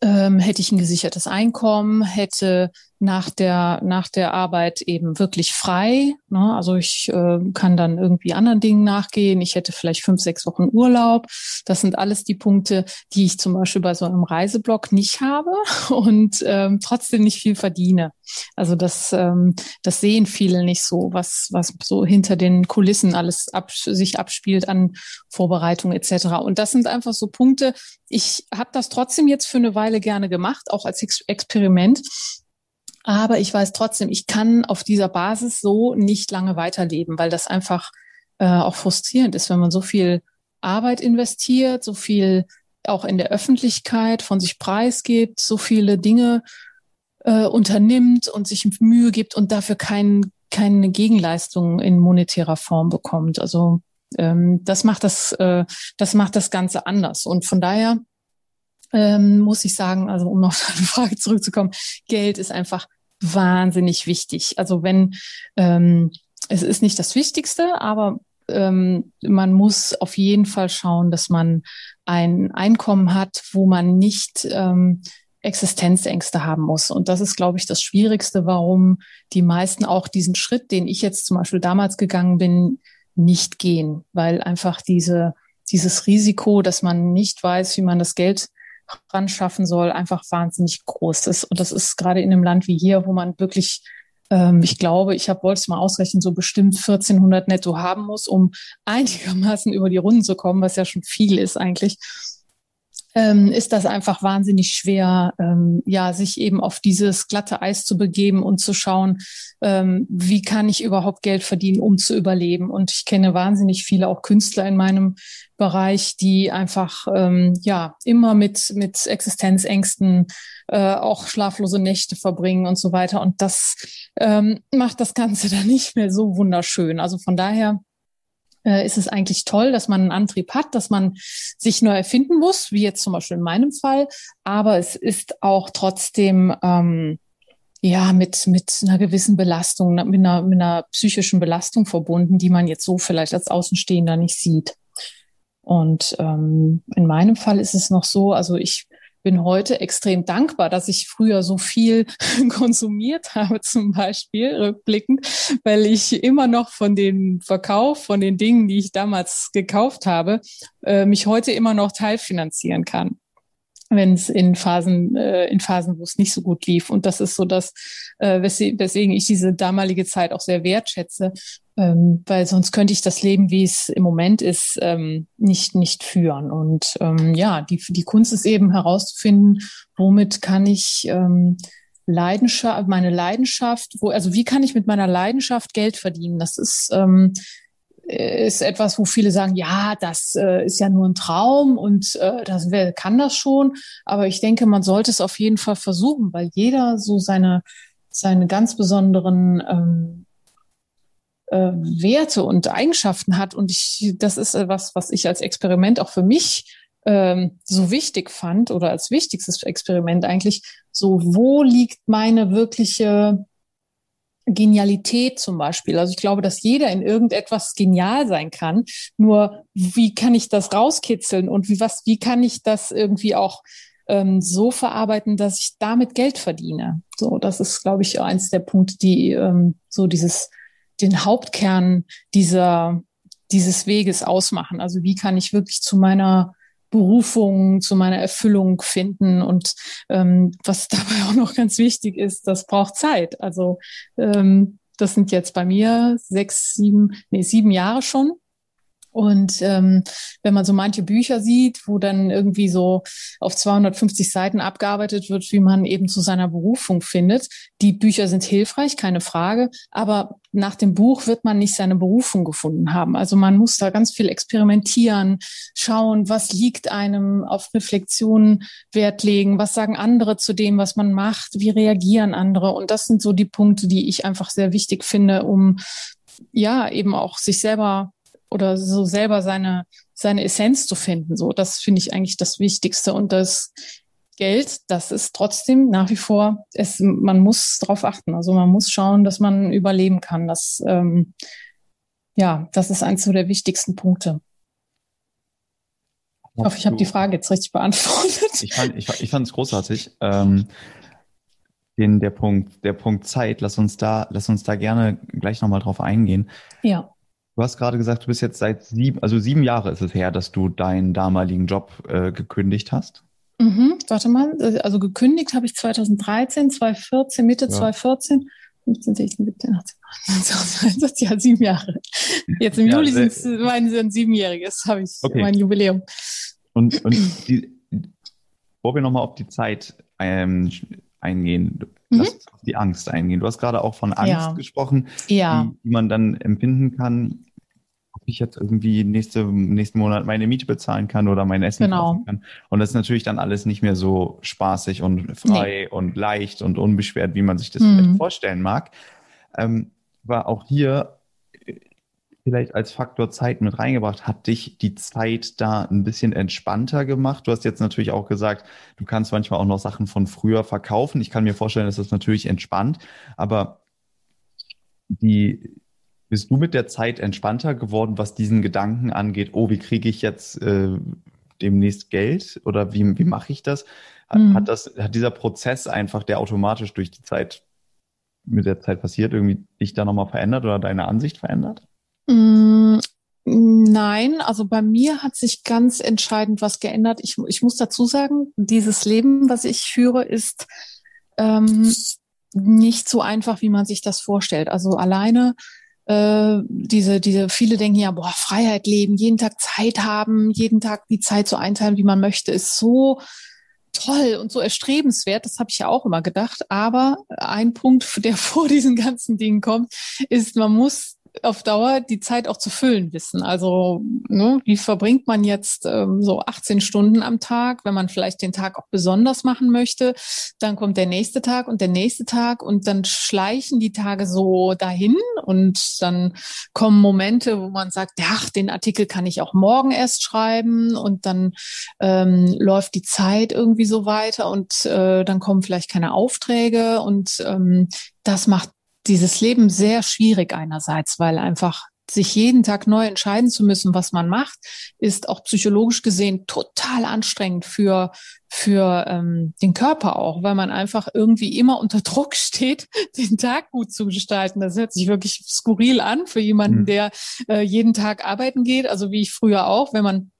ähm, hätte ich ein gesichertes Einkommen, hätte nach der, nach der Arbeit eben wirklich frei. Ne? Also ich äh, kann dann irgendwie anderen Dingen nachgehen. Ich hätte vielleicht fünf, sechs Wochen Urlaub. Das sind alles die Punkte, die ich zum Beispiel bei so einem Reiseblog nicht habe und ähm, trotzdem nicht viel verdiene. Also das, ähm, das sehen viele nicht so, was, was so hinter den Kulissen alles ab, sich abspielt an Vorbereitung etc. Und das sind einfach so Punkte. Ich habe das trotzdem jetzt für eine Weile gerne gemacht, auch als Ex Experiment aber ich weiß trotzdem, ich kann auf dieser Basis so nicht lange weiterleben, weil das einfach äh, auch frustrierend ist, wenn man so viel Arbeit investiert, so viel auch in der Öffentlichkeit von sich preisgibt, so viele Dinge äh, unternimmt und sich Mühe gibt und dafür kein, keine Gegenleistung in monetärer Form bekommt. Also ähm, das macht das, äh, das macht das Ganze anders. Und von daher ähm, muss ich sagen, also um auf deine Frage zurückzukommen, Geld ist einfach wahnsinnig wichtig. Also wenn ähm, es ist nicht das Wichtigste, aber ähm, man muss auf jeden Fall schauen, dass man ein Einkommen hat, wo man nicht ähm, Existenzängste haben muss. Und das ist, glaube ich, das Schwierigste, warum die meisten auch diesen Schritt, den ich jetzt zum Beispiel damals gegangen bin, nicht gehen, weil einfach diese, dieses Risiko, dass man nicht weiß, wie man das Geld ran schaffen soll, einfach wahnsinnig groß ist. Und das ist gerade in einem Land wie hier, wo man wirklich ähm, ich glaube, ich habe wollte es mal ausrechnen, so bestimmt 1400 netto haben muss, um einigermaßen über die Runden zu kommen, was ja schon viel ist eigentlich ähm, ist das einfach wahnsinnig schwer, ähm, ja, sich eben auf dieses glatte Eis zu begeben und zu schauen, ähm, wie kann ich überhaupt Geld verdienen, um zu überleben. Und ich kenne wahnsinnig viele auch Künstler in meinem Bereich, die einfach ähm, ja immer mit mit Existenzängsten äh, auch schlaflose Nächte verbringen und so weiter. Und das ähm, macht das Ganze dann nicht mehr so wunderschön. Also von daher äh, ist es eigentlich toll, dass man einen Antrieb hat, dass man sich neu erfinden muss, wie jetzt zum Beispiel in meinem Fall. Aber es ist auch trotzdem ähm, ja mit mit einer gewissen Belastung, mit einer, mit einer psychischen Belastung verbunden, die man jetzt so vielleicht als Außenstehender nicht sieht. Und ähm, in meinem Fall ist es noch so, also ich bin heute extrem dankbar, dass ich früher so viel konsumiert habe, zum Beispiel rückblickend, weil ich immer noch von dem Verkauf, von den Dingen, die ich damals gekauft habe, äh, mich heute immer noch teilfinanzieren kann wenn es in Phasen, äh, in Phasen, wo es nicht so gut lief. Und das ist so das, äh, weswegen ich diese damalige Zeit auch sehr wertschätze, ähm, weil sonst könnte ich das Leben, wie es im Moment ist, ähm, nicht nicht führen. Und ähm, ja, die die Kunst ist eben herauszufinden, womit kann ich ähm, Leidenschaft, meine Leidenschaft, wo also wie kann ich mit meiner Leidenschaft Geld verdienen? Das ist ähm, ist etwas, wo viele sagen, ja, das äh, ist ja nur ein Traum und äh, das wer kann das schon. Aber ich denke, man sollte es auf jeden Fall versuchen, weil jeder so seine seine ganz besonderen ähm, äh, Werte und Eigenschaften hat. Und ich, das ist was, was ich als Experiment auch für mich ähm, so wichtig fand oder als wichtigstes Experiment eigentlich. So, wo liegt meine wirkliche Genialität zum Beispiel. Also ich glaube, dass jeder in irgendetwas genial sein kann. Nur wie kann ich das rauskitzeln und wie was, wie kann ich das irgendwie auch ähm, so verarbeiten, dass ich damit Geld verdiene? So, das ist, glaube ich, eins der Punkte, die ähm, so dieses den Hauptkern dieser dieses Weges ausmachen. Also wie kann ich wirklich zu meiner Berufung, zu meiner Erfüllung finden. Und ähm, was dabei auch noch ganz wichtig ist, das braucht Zeit. Also ähm, das sind jetzt bei mir sechs, sieben, nee, sieben Jahre schon. Und ähm, wenn man so manche Bücher sieht, wo dann irgendwie so auf 250 Seiten abgearbeitet wird, wie man eben zu seiner Berufung findet, die Bücher sind hilfreich, keine Frage, aber nach dem Buch wird man nicht seine Berufung gefunden haben. Also man muss da ganz viel experimentieren, schauen, was liegt einem auf Reflexionen Wert legen, was sagen andere zu dem, was man macht, wie reagieren andere. Und das sind so die Punkte, die ich einfach sehr wichtig finde, um ja eben auch sich selber oder so selber seine, seine Essenz zu finden. So, das finde ich eigentlich das Wichtigste. Und das Geld, das ist trotzdem nach wie vor, es, man muss darauf achten. Also man muss schauen, dass man überleben kann. Das, ähm, ja, das ist eins so der wichtigsten Punkte. Ich hoffe, ich habe die Frage jetzt richtig beantwortet. Ich fand es ich, ich großartig. Ähm, den, der Punkt, der Punkt Zeit, lass uns da, lass uns da gerne gleich nochmal drauf eingehen. Ja. Du hast gerade gesagt, du bist jetzt seit sieben, also sieben Jahre ist es her, dass du deinen damaligen Job äh, gekündigt hast. Mhm, warte mal, also gekündigt habe ich 2013, 2014, Mitte ja. 2014. 15, 16, 17, 18, 19, 20, ja, sieben Jahre. Jetzt im ja, Juli sind es mein siebenjähriges, habe ich okay. mein Jubiläum. Und, und die, wo wir nochmal auf die Zeit ähm, eingehen, lass mhm. uns auf die Angst eingehen. Du hast gerade auch von Angst ja. gesprochen, ja. Die, die man dann empfinden kann ob ich jetzt irgendwie nächste, nächsten Monat meine Miete bezahlen kann oder mein Essen genau. kaufen kann. Und das ist natürlich dann alles nicht mehr so spaßig und frei nee. und leicht und unbeschwert, wie man sich das mhm. vielleicht vorstellen mag. Ähm, war auch hier vielleicht als Faktor Zeit mit reingebracht. Hat dich die Zeit da ein bisschen entspannter gemacht? Du hast jetzt natürlich auch gesagt, du kannst manchmal auch noch Sachen von früher verkaufen. Ich kann mir vorstellen, dass das natürlich entspannt, aber die, bist du mit der Zeit entspannter geworden, was diesen Gedanken angeht, oh, wie kriege ich jetzt äh, demnächst Geld oder wie, wie mache ich das? Hat, mhm. hat das? Hat dieser Prozess einfach, der automatisch durch die Zeit mit der Zeit passiert, irgendwie dich da nochmal verändert oder deine Ansicht verändert? Mhm. Nein, also bei mir hat sich ganz entscheidend was geändert. Ich, ich muss dazu sagen, dieses Leben, was ich führe, ist ähm, nicht so einfach, wie man sich das vorstellt. Also alleine äh, diese, diese, viele denken ja, boah, Freiheit leben, jeden Tag Zeit haben, jeden Tag die Zeit so einteilen, wie man möchte, ist so toll und so erstrebenswert. Das habe ich ja auch immer gedacht. Aber ein Punkt, der vor diesen ganzen Dingen kommt, ist, man muss auf Dauer die Zeit auch zu füllen wissen. Also ne, wie verbringt man jetzt ähm, so 18 Stunden am Tag, wenn man vielleicht den Tag auch besonders machen möchte. Dann kommt der nächste Tag und der nächste Tag und dann schleichen die Tage so dahin und dann kommen Momente, wo man sagt, ja, den Artikel kann ich auch morgen erst schreiben und dann ähm, läuft die Zeit irgendwie so weiter und äh, dann kommen vielleicht keine Aufträge und ähm, das macht dieses Leben sehr schwierig einerseits, weil einfach sich jeden Tag neu entscheiden zu müssen, was man macht, ist auch psychologisch gesehen total anstrengend für für ähm, den Körper auch, weil man einfach irgendwie immer unter Druck steht, den Tag gut zu gestalten. Das hört sich wirklich skurril an für jemanden, mhm. der äh, jeden Tag arbeiten geht, also wie ich früher auch, wenn man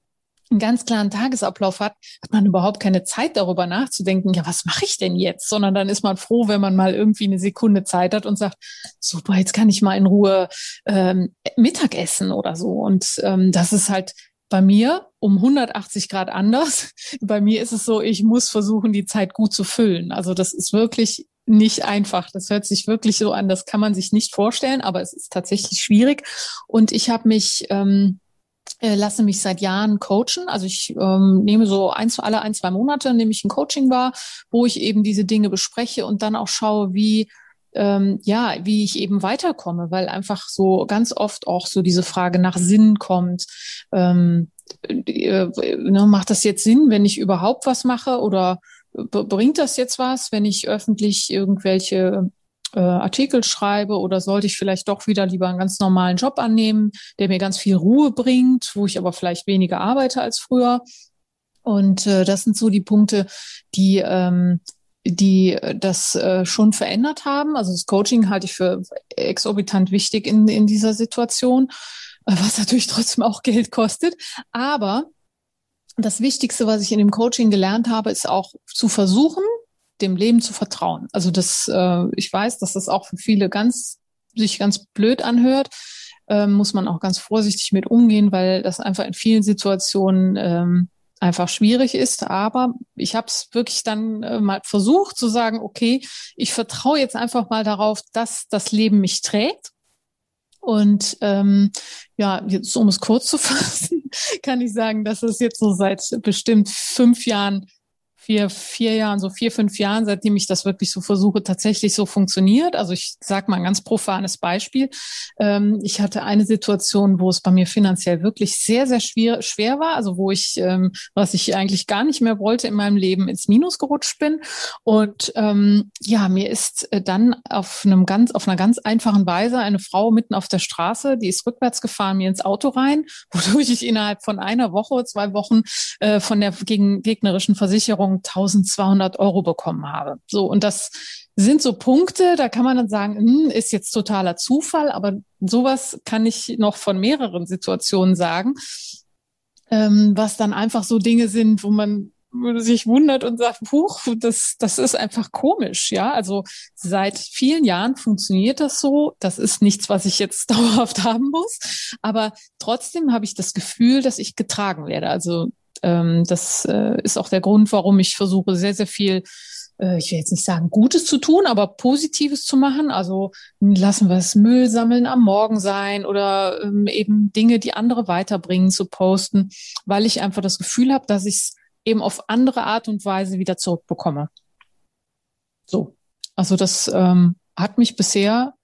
einen ganz klaren Tagesablauf hat, hat man überhaupt keine Zeit darüber nachzudenken, ja, was mache ich denn jetzt? Sondern dann ist man froh, wenn man mal irgendwie eine Sekunde Zeit hat und sagt, super, jetzt kann ich mal in Ruhe ähm, Mittag essen oder so. Und ähm, das ist halt bei mir um 180 Grad anders. Bei mir ist es so, ich muss versuchen, die Zeit gut zu füllen. Also das ist wirklich nicht einfach. Das hört sich wirklich so an, das kann man sich nicht vorstellen, aber es ist tatsächlich schwierig. Und ich habe mich ähm, äh, lasse mich seit Jahren coachen. Also ich ähm, nehme so ein, zwei, alle ein, zwei Monate nehme ich ein Coaching wahr, wo ich eben diese Dinge bespreche und dann auch schaue, wie ähm, ja, wie ich eben weiterkomme, weil einfach so ganz oft auch so diese Frage nach Sinn kommt. Ähm, äh, ne, macht das jetzt Sinn, wenn ich überhaupt was mache oder bringt das jetzt was, wenn ich öffentlich irgendwelche äh, Artikel schreibe oder sollte ich vielleicht doch wieder lieber einen ganz normalen Job annehmen, der mir ganz viel Ruhe bringt, wo ich aber vielleicht weniger arbeite als früher. Und äh, das sind so die Punkte, die ähm, die das äh, schon verändert haben. Also das Coaching halte ich für exorbitant wichtig in, in dieser Situation, äh, was natürlich trotzdem auch Geld kostet. Aber das Wichtigste, was ich in dem Coaching gelernt habe, ist auch zu versuchen, dem Leben zu vertrauen. Also das, äh, ich weiß, dass das auch für viele ganz sich ganz blöd anhört, ähm, muss man auch ganz vorsichtig mit umgehen, weil das einfach in vielen Situationen ähm, einfach schwierig ist. Aber ich habe es wirklich dann äh, mal versucht zu sagen, okay, ich vertraue jetzt einfach mal darauf, dass das Leben mich trägt. Und ähm, ja, jetzt um es kurz zu fassen, kann ich sagen, dass es jetzt so seit bestimmt fünf Jahren vier, vier Jahren, so vier, fünf Jahren, seitdem ich das wirklich so versuche, tatsächlich so funktioniert. Also ich sage mal ein ganz profanes Beispiel. Ähm, ich hatte eine Situation, wo es bei mir finanziell wirklich sehr, sehr schwer, schwer war, also wo ich, ähm, was ich eigentlich gar nicht mehr wollte in meinem Leben, ins Minus gerutscht bin. Und ähm, ja, mir ist äh, dann auf einem ganz, auf einer ganz einfachen Weise eine Frau mitten auf der Straße, die ist rückwärts gefahren, mir ins Auto rein, wodurch ich innerhalb von einer Woche, zwei Wochen äh, von der gegen, gegnerischen Versicherung Versicherung 1200 Euro bekommen habe. So, und das sind so Punkte, da kann man dann sagen, hm, ist jetzt totaler Zufall, aber sowas kann ich noch von mehreren Situationen sagen, ähm, was dann einfach so Dinge sind, wo man sich wundert und sagt, huch, das, das ist einfach komisch, ja. Also seit vielen Jahren funktioniert das so. Das ist nichts, was ich jetzt dauerhaft haben muss. Aber trotzdem habe ich das Gefühl, dass ich getragen werde. Also ähm, das äh, ist auch der Grund, warum ich versuche, sehr, sehr viel, äh, ich will jetzt nicht sagen Gutes zu tun, aber Positives zu machen. Also lassen wir es Müll sammeln am Morgen sein oder ähm, eben Dinge, die andere weiterbringen, zu posten, weil ich einfach das Gefühl habe, dass ich es eben auf andere Art und Weise wieder zurückbekomme. So. Also das ähm, hat mich bisher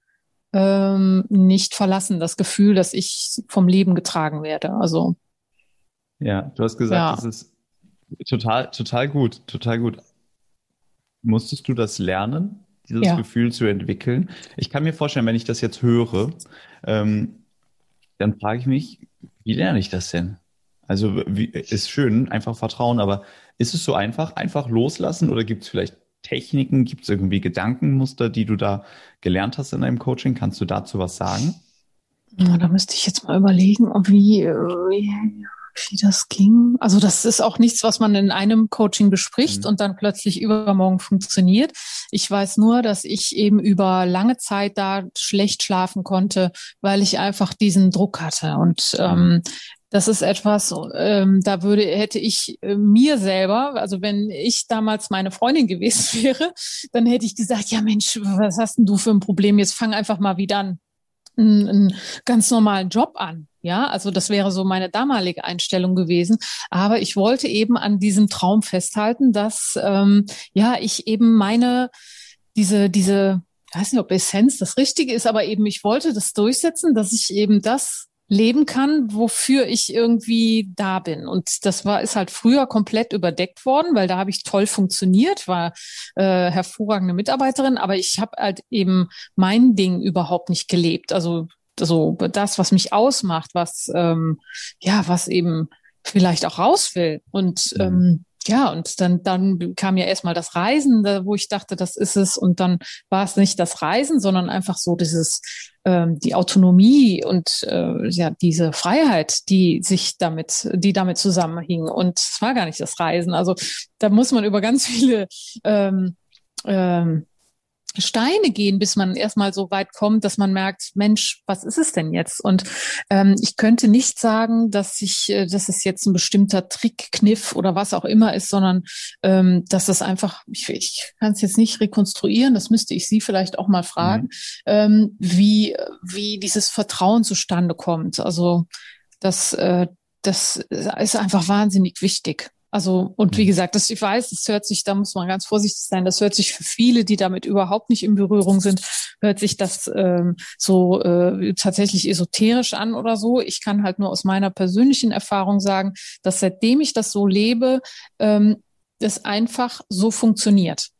ähm, nicht verlassen, das Gefühl, dass ich vom Leben getragen werde. Also ja, du hast gesagt, ja. das ist total, total gut, total gut. Musstest du das lernen, dieses ja. Gefühl zu entwickeln? Ich kann mir vorstellen, wenn ich das jetzt höre, ähm, dann frage ich mich, wie lerne ich das denn? Also wie, ist schön, einfach Vertrauen, aber ist es so einfach, einfach loslassen oder gibt es vielleicht Techniken, gibt es irgendwie Gedankenmuster, die du da gelernt hast in deinem Coaching? Kannst du dazu was sagen? Ja, da müsste ich jetzt mal überlegen, ob wie, wie wie das ging. Also das ist auch nichts, was man in einem Coaching bespricht mhm. und dann plötzlich übermorgen funktioniert. Ich weiß nur, dass ich eben über lange Zeit da schlecht schlafen konnte, weil ich einfach diesen Druck hatte. Und mhm. ähm, das ist etwas, ähm, da würde, hätte ich äh, mir selber, also wenn ich damals meine Freundin gewesen wäre, dann hätte ich gesagt, ja Mensch, was hast denn du für ein Problem? Jetzt fang einfach mal wieder an einen, einen ganz normalen Job an. Ja, also das wäre so meine damalige Einstellung gewesen. Aber ich wollte eben an diesem Traum festhalten, dass ähm, ja ich eben meine diese diese ich weiß nicht, ob Essenz das Richtige ist, aber eben ich wollte das durchsetzen, dass ich eben das leben kann, wofür ich irgendwie da bin. Und das war ist halt früher komplett überdeckt worden, weil da habe ich toll funktioniert, war äh, hervorragende Mitarbeiterin, aber ich habe halt eben mein Ding überhaupt nicht gelebt. Also so das, was mich ausmacht, was ähm, ja, was eben vielleicht auch raus will. Und mhm. ähm, ja, und dann, dann kam ja erstmal das Reisen, wo ich dachte, das ist es. Und dann war es nicht das Reisen, sondern einfach so dieses, ähm, die Autonomie und äh, ja, diese Freiheit, die sich damit, die damit zusammenhing. Und es war gar nicht das Reisen. Also da muss man über ganz viele ähm, ähm, Steine gehen, bis man erstmal so weit kommt, dass man merkt, Mensch, was ist es denn jetzt? Und ähm, ich könnte nicht sagen, dass ich, äh, dass es jetzt ein bestimmter Trick, Kniff oder was auch immer ist, sondern ähm, dass das einfach, ich, ich kann es jetzt nicht rekonstruieren, das müsste ich Sie vielleicht auch mal fragen, mhm. ähm, wie, wie dieses Vertrauen zustande kommt. Also das, äh, das ist einfach wahnsinnig wichtig. Also, und wie gesagt, das, ich weiß, das hört sich, da muss man ganz vorsichtig sein, das hört sich für viele, die damit überhaupt nicht in Berührung sind, hört sich das ähm, so äh, tatsächlich esoterisch an oder so. Ich kann halt nur aus meiner persönlichen Erfahrung sagen, dass seitdem ich das so lebe, ähm, das einfach so funktioniert.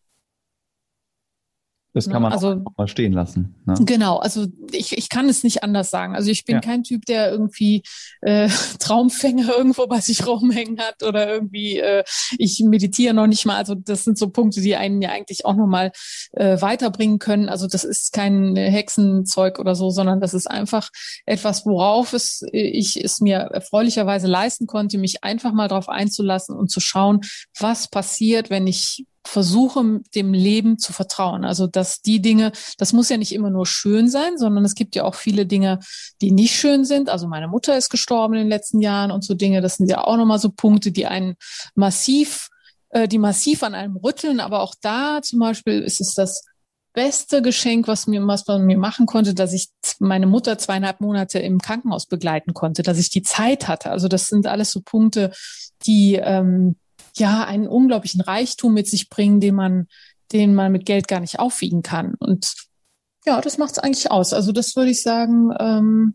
Das kann man also, auch mal stehen lassen. Ne? Genau, also ich, ich kann es nicht anders sagen. Also ich bin ja. kein Typ, der irgendwie äh, Traumfänger irgendwo bei sich rumhängen hat oder irgendwie äh, ich meditiere noch nicht mal. Also das sind so Punkte, die einen ja eigentlich auch nochmal äh, weiterbringen können. Also das ist kein Hexenzeug oder so, sondern das ist einfach etwas, worauf es ich es mir erfreulicherweise leisten konnte, mich einfach mal darauf einzulassen und zu schauen, was passiert, wenn ich versuche, dem Leben zu vertrauen. Also, dass die Dinge, das muss ja nicht immer nur schön sein, sondern es gibt ja auch viele Dinge, die nicht schön sind. Also, meine Mutter ist gestorben in den letzten Jahren und so Dinge. Das sind ja auch nochmal so Punkte, die einen massiv, äh, die massiv an einem rütteln. Aber auch da zum Beispiel ist es das beste Geschenk, was mir, was man mir machen konnte, dass ich meine Mutter zweieinhalb Monate im Krankenhaus begleiten konnte, dass ich die Zeit hatte. Also, das sind alles so Punkte, die, ähm, ja einen unglaublichen Reichtum mit sich bringen, den man, den man mit Geld gar nicht aufwiegen kann. Und ja, das macht es eigentlich aus. Also das würde ich sagen, ähm,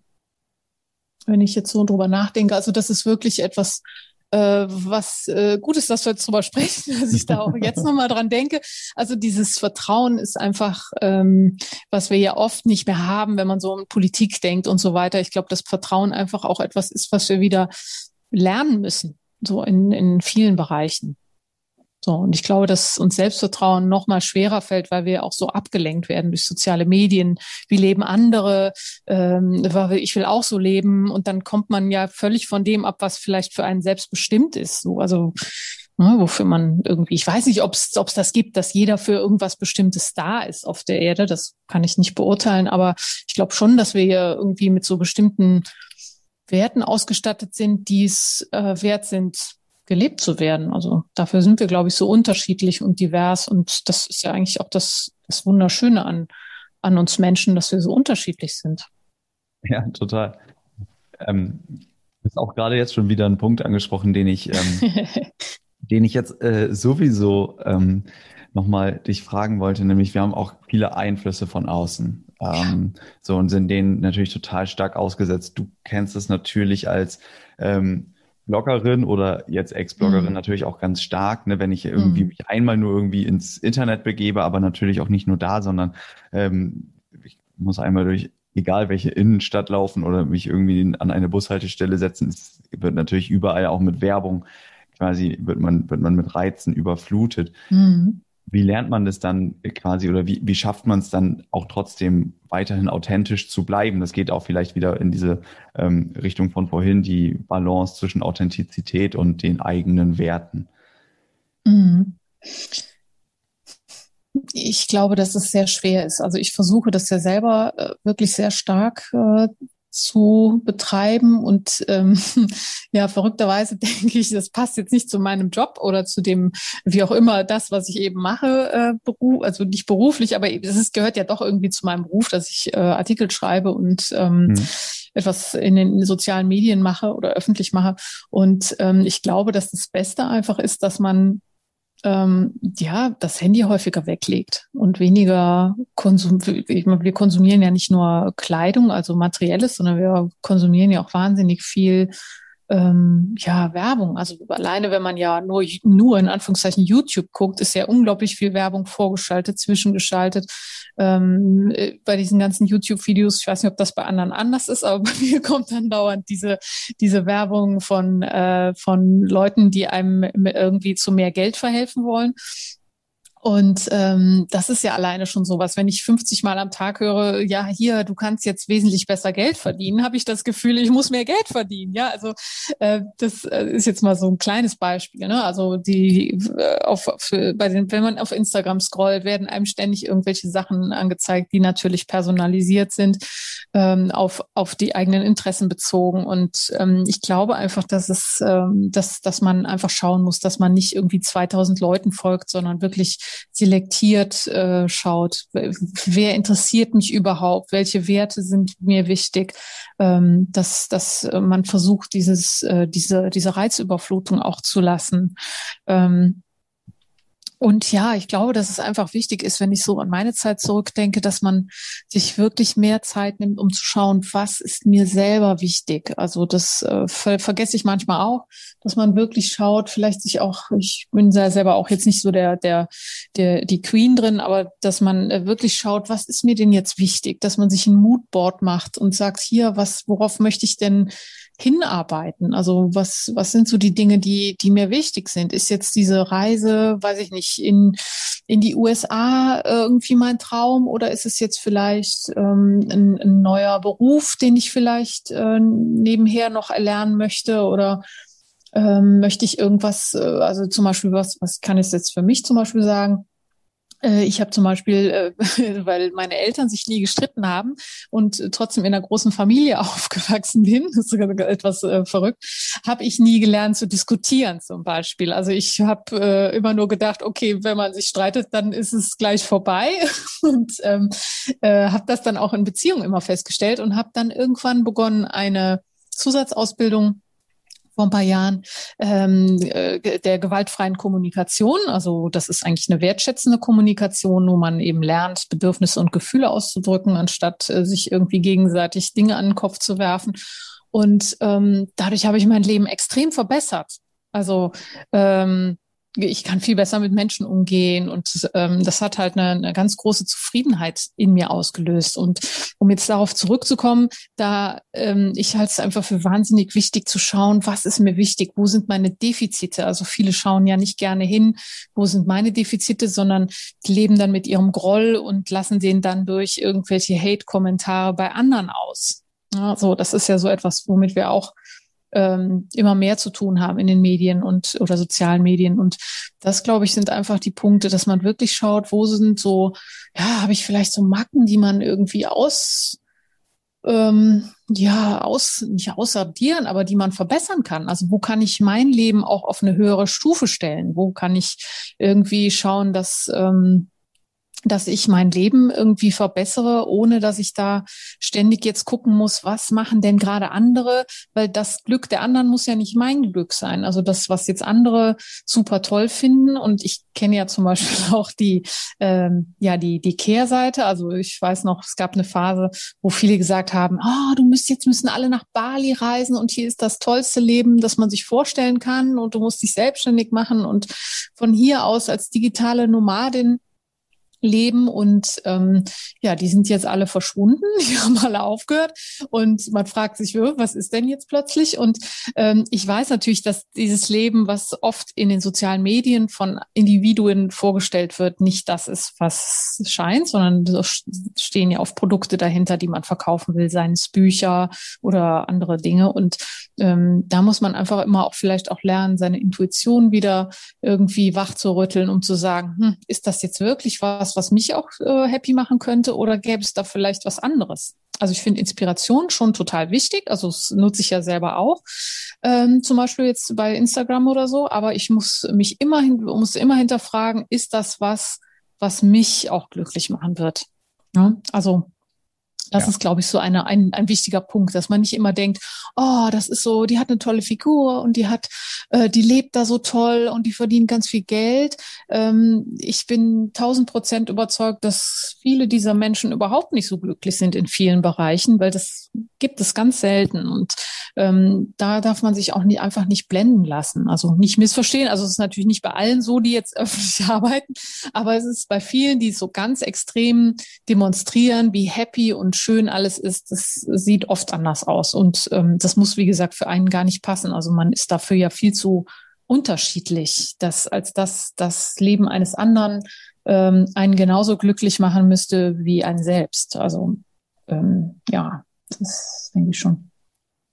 wenn ich jetzt so drüber nachdenke, also das ist wirklich etwas, äh, was äh, gut ist, dass wir jetzt drüber sprechen, dass ich da auch jetzt nochmal dran denke. Also dieses Vertrauen ist einfach, ähm, was wir ja oft nicht mehr haben, wenn man so um Politik denkt und so weiter. Ich glaube, dass Vertrauen einfach auch etwas ist, was wir wieder lernen müssen so in, in vielen Bereichen. So, und ich glaube, dass uns Selbstvertrauen noch mal schwerer fällt, weil wir auch so abgelenkt werden durch soziale Medien. Wie leben andere? Ähm, ich will auch so leben. Und dann kommt man ja völlig von dem ab, was vielleicht für einen selbst bestimmt ist. So, also ne, wofür man irgendwie, ich weiß nicht, ob es das gibt, dass jeder für irgendwas Bestimmtes da ist auf der Erde. Das kann ich nicht beurteilen. Aber ich glaube schon, dass wir hier irgendwie mit so bestimmten Werten ausgestattet sind, die es äh, wert sind, gelebt zu werden. Also dafür sind wir, glaube ich, so unterschiedlich und divers. Und das ist ja eigentlich auch das, das Wunderschöne an, an uns Menschen, dass wir so unterschiedlich sind. Ja, total. Ähm, ist auch gerade jetzt schon wieder ein Punkt angesprochen, den ich, ähm, den ich jetzt äh, sowieso ähm, nochmal dich fragen wollte, nämlich wir haben auch viele Einflüsse von außen. Ähm, so und sind denen natürlich total stark ausgesetzt. Du kennst es natürlich als ähm, Bloggerin oder jetzt Ex-Bloggerin mhm. natürlich auch ganz stark, ne, wenn ich irgendwie mhm. mich einmal nur irgendwie ins Internet begebe, aber natürlich auch nicht nur da, sondern ähm, ich muss einmal durch egal welche Innenstadt laufen oder mich irgendwie an eine Bushaltestelle setzen, es wird natürlich überall auch mit Werbung quasi wird man wird man mit Reizen überflutet. Mhm wie lernt man das dann quasi oder wie, wie schafft man es dann auch trotzdem weiterhin authentisch zu bleiben? Das geht auch vielleicht wieder in diese ähm, Richtung von vorhin, die Balance zwischen Authentizität und den eigenen Werten. Mhm. Ich glaube, dass es sehr schwer ist. Also ich versuche das ja selber äh, wirklich sehr stark äh, zu betreiben. Und ähm, ja, verrückterweise denke ich, das passt jetzt nicht zu meinem Job oder zu dem, wie auch immer, das, was ich eben mache, äh, Beruf, also nicht beruflich, aber es gehört ja doch irgendwie zu meinem Beruf, dass ich äh, Artikel schreibe und ähm, mhm. etwas in den sozialen Medien mache oder öffentlich mache. Und ähm, ich glaube, dass das Beste einfach ist, dass man ähm, ja, das Handy häufiger weglegt und weniger konsum wir konsumieren ja nicht nur Kleidung, also materielles, sondern wir konsumieren ja auch wahnsinnig viel ähm, ja, Werbung. Also alleine, wenn man ja nur, nur in Anführungszeichen YouTube guckt, ist ja unglaublich viel Werbung vorgeschaltet, zwischengeschaltet. Ähm, äh, bei diesen ganzen YouTube-Videos, ich weiß nicht, ob das bei anderen anders ist, aber bei mir kommt dann dauernd diese, diese Werbung von, äh, von Leuten, die einem irgendwie zu mehr Geld verhelfen wollen. Und ähm, das ist ja alleine schon sowas. Wenn ich 50 Mal am Tag höre, ja, hier, du kannst jetzt wesentlich besser Geld verdienen, habe ich das Gefühl, ich muss mehr Geld verdienen. Ja, also äh, das äh, ist jetzt mal so ein kleines Beispiel. Ne? Also die äh, auf, für, bei den, wenn man auf Instagram scrollt, werden einem ständig irgendwelche Sachen angezeigt, die natürlich personalisiert sind, ähm, auf auf die eigenen Interessen bezogen. Und ähm, ich glaube einfach, dass es, ähm, dass dass man einfach schauen muss, dass man nicht irgendwie 2000 Leuten folgt, sondern wirklich selektiert äh, schaut, wer interessiert mich überhaupt, welche Werte sind mir wichtig, ähm, dass, dass man versucht, dieses, äh, diese, diese Reizüberflutung auch zu lassen. Ähm, und ja, ich glaube, dass es einfach wichtig ist, wenn ich so an meine Zeit zurückdenke, dass man sich wirklich mehr Zeit nimmt, um zu schauen, was ist mir selber wichtig. Also das äh, ver vergesse ich manchmal auch, dass man wirklich schaut, vielleicht sich auch, ich bin ja selber auch jetzt nicht so der, der, der, die Queen drin, aber dass man äh, wirklich schaut, was ist mir denn jetzt wichtig, dass man sich ein Moodboard macht und sagt, hier, was, worauf möchte ich denn hinarbeiten? Also was, was sind so die Dinge, die, die mir wichtig sind? Ist jetzt diese Reise, weiß ich nicht, in, in die USA irgendwie mein Traum oder ist es jetzt vielleicht ähm, ein, ein neuer Beruf, den ich vielleicht äh, nebenher noch erlernen möchte oder ähm, möchte ich irgendwas, äh, also zum Beispiel was, was kann ich jetzt für mich zum Beispiel sagen? Äh, ich habe zum Beispiel, äh, weil meine Eltern sich nie gestritten haben und trotzdem in einer großen Familie aufgewachsen bin, das ist sogar etwas äh, verrückt, habe ich nie gelernt zu diskutieren zum Beispiel. Also ich habe immer nur gedacht, okay, wenn man sich streitet, dann ist es gleich vorbei und ähm, äh, habe das dann auch in Beziehungen immer festgestellt und habe dann irgendwann begonnen, eine Zusatzausbildung vor ein paar Jahren ähm, äh, der gewaltfreien Kommunikation. Also das ist eigentlich eine wertschätzende Kommunikation, wo man eben lernt, Bedürfnisse und Gefühle auszudrücken, anstatt äh, sich irgendwie gegenseitig Dinge an den Kopf zu werfen. Und ähm, dadurch habe ich mein Leben extrem verbessert. Also ähm, ich kann viel besser mit Menschen umgehen und ähm, das hat halt eine, eine ganz große Zufriedenheit in mir ausgelöst. Und um jetzt darauf zurückzukommen, da ähm, ich halte es einfach für wahnsinnig wichtig zu schauen, was ist mir wichtig, wo sind meine Defizite. Also viele schauen ja nicht gerne hin, wo sind meine Defizite, sondern die leben dann mit ihrem Groll und lassen den dann durch irgendwelche Hate-Kommentare bei anderen aus. Ja, so, das ist ja so etwas, womit wir auch ähm, immer mehr zu tun haben in den Medien und oder sozialen Medien. Und das, glaube ich, sind einfach die Punkte, dass man wirklich schaut, wo sind so, ja, habe ich vielleicht so Macken, die man irgendwie aus ähm, ja, aus, nicht aussortieren, aber die man verbessern kann. Also wo kann ich mein Leben auch auf eine höhere Stufe stellen? Wo kann ich irgendwie schauen, dass ähm, dass ich mein Leben irgendwie verbessere, ohne dass ich da ständig jetzt gucken muss, was machen denn gerade andere, weil das Glück der anderen muss ja nicht mein Glück sein. Also das, was jetzt andere super toll finden und ich kenne ja zum Beispiel auch die, ähm, ja die die Kehrseite. Also ich weiß noch, es gab eine Phase, wo viele gesagt haben, oh, du müsst jetzt müssen alle nach Bali reisen und hier ist das tollste Leben, das man sich vorstellen kann und du musst dich selbstständig machen und von hier aus als digitale Nomadin leben und ähm, ja, die sind jetzt alle verschwunden, die haben alle aufgehört und man fragt sich, was ist denn jetzt plötzlich? Und ähm, ich weiß natürlich, dass dieses Leben, was oft in den sozialen Medien von Individuen vorgestellt wird, nicht das ist, was scheint, sondern stehen ja oft Produkte dahinter, die man verkaufen will, seien es Bücher oder andere Dinge und ähm, da muss man einfach immer auch vielleicht auch lernen, seine Intuition wieder irgendwie wach zu rütteln, um zu sagen, hm, ist das jetzt wirklich was, was mich auch äh, happy machen könnte oder gäbe es da vielleicht was anderes? Also ich finde Inspiration schon total wichtig. Also das nutze ich ja selber auch, ähm, zum Beispiel jetzt bei Instagram oder so. Aber ich muss mich immer, muss immer hinterfragen, ist das was, was mich auch glücklich machen wird? Ja, also das ja. ist, glaube ich, so eine, ein, ein wichtiger Punkt, dass man nicht immer denkt, oh, das ist so, die hat eine tolle Figur und die hat, äh, die lebt da so toll und die verdient ganz viel Geld. Ähm, ich bin tausend Prozent überzeugt, dass viele dieser Menschen überhaupt nicht so glücklich sind in vielen Bereichen, weil das gibt es ganz selten. Und ähm, da darf man sich auch nie, einfach nicht blenden lassen. Also nicht missverstehen. Also es ist natürlich nicht bei allen so, die jetzt öffentlich arbeiten, aber es ist bei vielen, die so ganz extrem demonstrieren, wie happy und schön alles ist. Das sieht oft anders aus. Und ähm, das muss, wie gesagt, für einen gar nicht passen. Also man ist dafür ja viel zu unterschiedlich, dass, als dass das Leben eines anderen ähm, einen genauso glücklich machen müsste wie ein selbst. Also ähm, ja, das denke ich schon.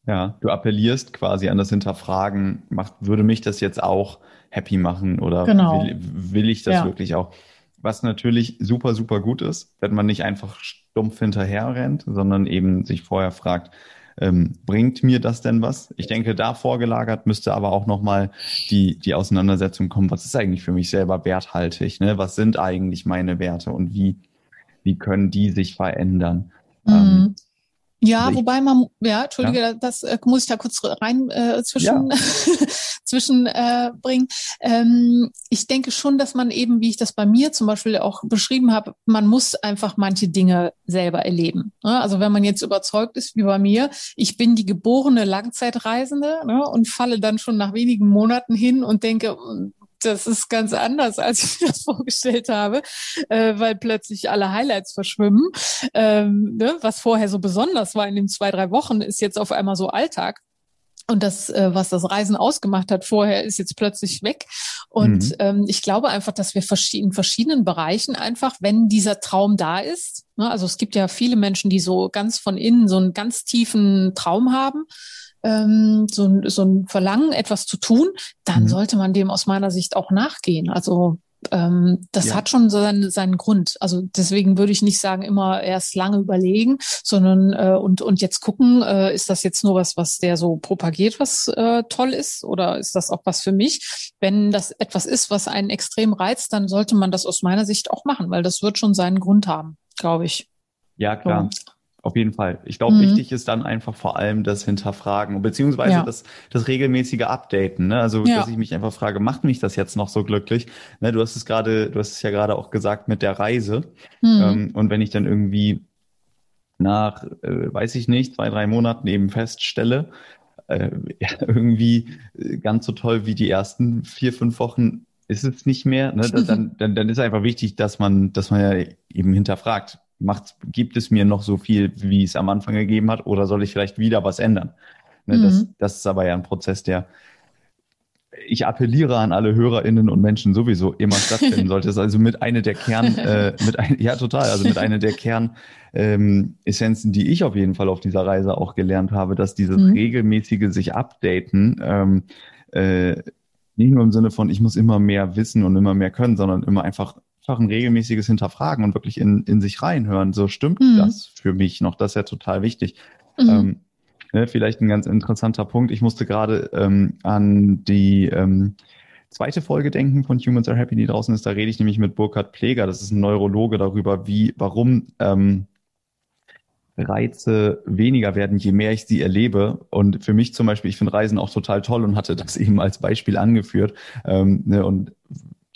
Ja, du appellierst quasi an das Hinterfragen, macht, würde mich das jetzt auch happy machen oder genau. will, will, ich das ja. wirklich auch? Was natürlich super, super gut ist, wenn man nicht einfach stumpf hinterher rennt, sondern eben sich vorher fragt, ähm, bringt mir das denn was? Ich denke, da vorgelagert müsste aber auch nochmal die, die Auseinandersetzung kommen, was ist eigentlich für mich selber werthaltig? Ne? Was sind eigentlich meine Werte und wie, wie können die sich verändern? Mhm. Ähm, ja, also wobei man, ja, Entschuldige, ja. das äh, muss ich da kurz rein äh, zwischen, ja. zwischen äh, bringen. Ähm, ich denke schon, dass man eben, wie ich das bei mir zum Beispiel auch beschrieben habe, man muss einfach manche Dinge selber erleben. Ne? Also wenn man jetzt überzeugt ist, wie bei mir, ich bin die geborene Langzeitreisende ne, und falle dann schon nach wenigen Monaten hin und denke, das ist ganz anders, als ich mir das vorgestellt habe, äh, weil plötzlich alle Highlights verschwimmen. Ähm, ne? Was vorher so besonders war in den zwei, drei Wochen, ist jetzt auf einmal so Alltag. Und das, äh, was das Reisen ausgemacht hat vorher, ist jetzt plötzlich weg. Und mhm. ähm, ich glaube einfach, dass wir in verschiedenen Bereichen einfach, wenn dieser Traum da ist, ne, also es gibt ja viele Menschen, die so ganz von innen so einen ganz tiefen Traum haben, ähm, so, so ein Verlangen, etwas zu tun, dann mhm. sollte man dem aus meiner Sicht auch nachgehen. Also ähm, das ja. hat schon seinen, seinen Grund. Also deswegen würde ich nicht sagen, immer erst lange überlegen, sondern äh, und, und jetzt gucken, äh, ist das jetzt nur was, was der so propagiert, was äh, toll ist, oder ist das auch was für mich? Wenn das etwas ist, was einen extrem reizt, dann sollte man das aus meiner Sicht auch machen, weil das wird schon seinen Grund haben, glaube ich. Ja, klar. So. Auf jeden Fall. Ich glaube, mhm. wichtig ist dann einfach vor allem das Hinterfragen, beziehungsweise ja. das, das regelmäßige Updaten. Ne? Also, ja. dass ich mich einfach frage, macht mich das jetzt noch so glücklich? Ne, du hast es gerade, du hast es ja gerade auch gesagt mit der Reise. Mhm. Ähm, und wenn ich dann irgendwie nach, äh, weiß ich nicht, zwei, drei Monaten eben feststelle, äh, ja, irgendwie äh, ganz so toll wie die ersten vier, fünf Wochen ist es nicht mehr. Ne? Dann, dann, dann ist einfach wichtig, dass man, dass man ja eben hinterfragt, macht, gibt es mir noch so viel, wie es am Anfang gegeben hat, oder soll ich vielleicht wieder was ändern? Ne, mhm. das, das ist aber ja ein Prozess, der ich appelliere an alle HörerInnen und Menschen sowieso immer stattfinden sollte. Das ist also mit einer der Kern, äh, mit ein, ja total, also mit einer der Kern ähm, Essenzen, die ich auf jeden Fall auf dieser Reise auch gelernt habe, dass dieses mhm. regelmäßige sich updaten ähm, äh, nicht nur im Sinne von, ich muss immer mehr wissen und immer mehr können, sondern immer einfach einfach ein regelmäßiges Hinterfragen und wirklich in, in sich reinhören. So stimmt mhm. das für mich noch. Das ist ja total wichtig. Mhm. Ähm, ne, vielleicht ein ganz interessanter Punkt. Ich musste gerade ähm, an die ähm, zweite Folge denken von Humans Are Happy, die draußen ist. Da rede ich nämlich mit Burkhard Pfleger. Das ist ein Neurologe darüber, wie, warum ähm, Reize weniger werden, je mehr ich sie erlebe. Und für mich zum Beispiel, ich finde Reisen auch total toll und hatte das eben als Beispiel angeführt. Ähm, ne, und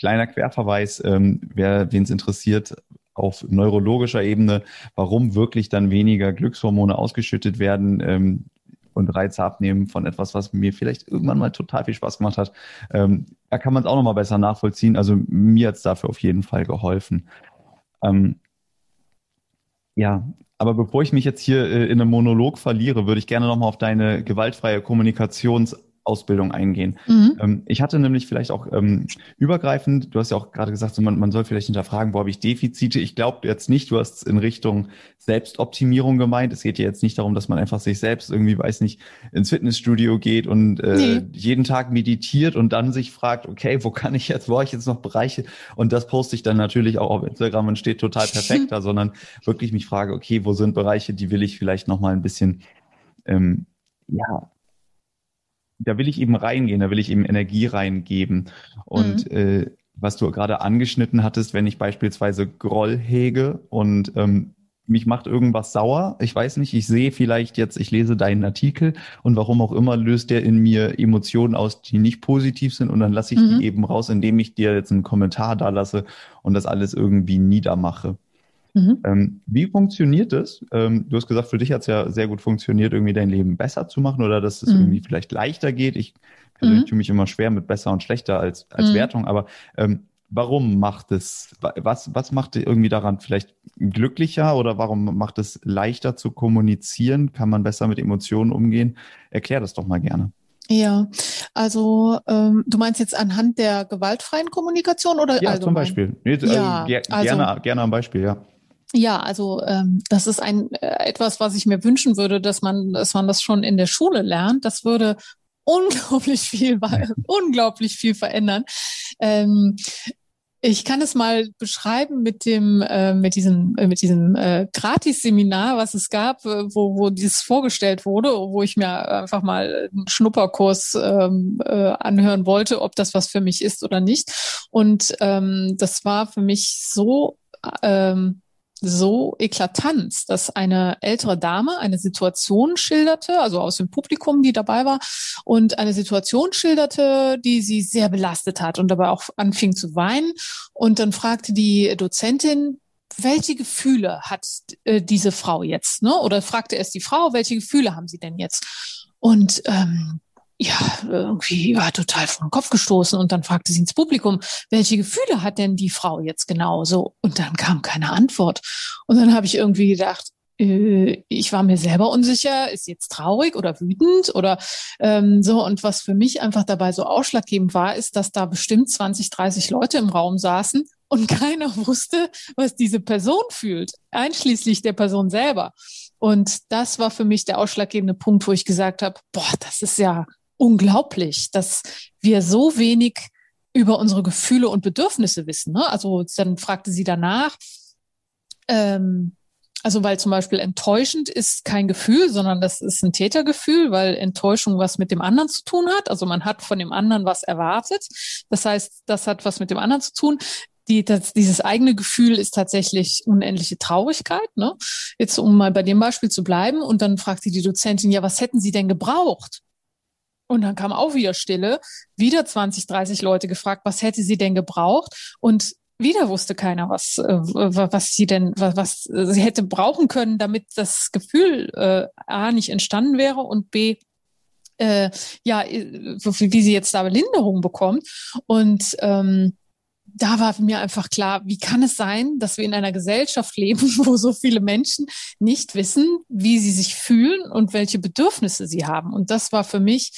Kleiner Querverweis, ähm, wer wen es interessiert, auf neurologischer Ebene, warum wirklich dann weniger Glückshormone ausgeschüttet werden ähm, und Reize abnehmen von etwas, was mir vielleicht irgendwann mal total viel Spaß gemacht hat. Ähm, da kann man es auch nochmal besser nachvollziehen. Also mir hat es dafür auf jeden Fall geholfen. Ähm, ja, aber bevor ich mich jetzt hier äh, in einem Monolog verliere, würde ich gerne nochmal auf deine gewaltfreie Kommunikations- Ausbildung eingehen. Mhm. Ähm, ich hatte nämlich vielleicht auch ähm, übergreifend, du hast ja auch gerade gesagt, so man, man soll vielleicht hinterfragen, wo habe ich Defizite? Ich glaube jetzt nicht, du hast in Richtung Selbstoptimierung gemeint. Es geht ja jetzt nicht darum, dass man einfach sich selbst irgendwie, weiß nicht, ins Fitnessstudio geht und äh, nee. jeden Tag meditiert und dann sich fragt, okay, wo kann ich jetzt, wo habe ich jetzt noch Bereiche? Und das poste ich dann natürlich auch auf Instagram und steht total perfekt da, sondern wirklich mich frage, okay, wo sind Bereiche, die will ich vielleicht noch mal ein bisschen ähm, ja, da will ich eben reingehen, da will ich eben Energie reingeben. Und mhm. äh, was du gerade angeschnitten hattest, wenn ich beispielsweise Groll hege und ähm, mich macht irgendwas sauer, ich weiß nicht, ich sehe vielleicht jetzt, ich lese deinen Artikel und warum auch immer löst der in mir Emotionen aus, die nicht positiv sind und dann lasse ich mhm. die eben raus, indem ich dir jetzt einen Kommentar da lasse und das alles irgendwie niedermache. Mhm. Ähm, wie funktioniert das? Ähm, du hast gesagt, für dich hat es ja sehr gut funktioniert, irgendwie dein Leben besser zu machen oder dass es mhm. irgendwie vielleicht leichter geht. Ich persönlich mhm. tue mich immer schwer mit besser und schlechter als, als mhm. Wertung, aber ähm, warum macht es, was, was macht irgendwie daran vielleicht glücklicher oder warum macht es leichter zu kommunizieren? Kann man besser mit Emotionen umgehen? Erklär das doch mal gerne. Ja, also ähm, du meinst jetzt anhand der gewaltfreien Kommunikation oder ja, allgemein? zum Beispiel. Nee, also, ja, also, gerne, gerne am Beispiel, ja. Ja, also ähm, das ist ein äh, etwas, was ich mir wünschen würde, dass man, dass man das schon in der Schule lernt. Das würde unglaublich viel, unglaublich viel verändern. Ähm, Ich kann es mal beschreiben mit dem, äh, mit diesem, äh, mit diesem äh, Gratis-Seminar, was es gab, äh, wo, wo dieses vorgestellt wurde, wo ich mir einfach mal einen Schnupperkurs ähm, äh, anhören wollte, ob das was für mich ist oder nicht. Und ähm, das war für mich so ähm, so eklatant, dass eine ältere Dame eine Situation schilderte, also aus dem Publikum, die dabei war, und eine Situation schilderte, die sie sehr belastet hat und dabei auch anfing zu weinen. Und dann fragte die Dozentin, welche Gefühle hat äh, diese Frau jetzt? Ne? Oder fragte erst die Frau, welche Gefühle haben sie denn jetzt? Und ähm, ja, irgendwie war total den Kopf gestoßen und dann fragte sie ins Publikum, welche Gefühle hat denn die Frau jetzt genau so? Und dann kam keine Antwort. Und dann habe ich irgendwie gedacht, äh, ich war mir selber unsicher, ist jetzt traurig oder wütend oder ähm, so. Und was für mich einfach dabei so ausschlaggebend war, ist, dass da bestimmt 20, 30 Leute im Raum saßen und keiner wusste, was diese Person fühlt, einschließlich der Person selber. Und das war für mich der ausschlaggebende Punkt, wo ich gesagt habe, boah, das ist ja unglaublich, dass wir so wenig über unsere Gefühle und Bedürfnisse wissen. Ne? Also dann fragte sie danach, ähm, also weil zum Beispiel enttäuschend ist kein Gefühl, sondern das ist ein Tätergefühl, weil Enttäuschung was mit dem anderen zu tun hat. Also man hat von dem anderen was erwartet. Das heißt, das hat was mit dem anderen zu tun. Die, das, dieses eigene Gefühl ist tatsächlich unendliche Traurigkeit. Ne? Jetzt um mal bei dem Beispiel zu bleiben. Und dann fragte die Dozentin, ja, was hätten Sie denn gebraucht? Und dann kam auch wieder Stille, wieder 20, 30 Leute gefragt, was hätte sie denn gebraucht? Und wieder wusste keiner, was, äh, was sie denn, was, was sie hätte brauchen können, damit das Gefühl äh, A nicht entstanden wäre und B äh, ja, äh, wie sie jetzt da Linderung bekommt. Und ähm, da war mir einfach klar, wie kann es sein, dass wir in einer Gesellschaft leben, wo so viele Menschen nicht wissen, wie sie sich fühlen und welche Bedürfnisse sie haben. Und das war für mich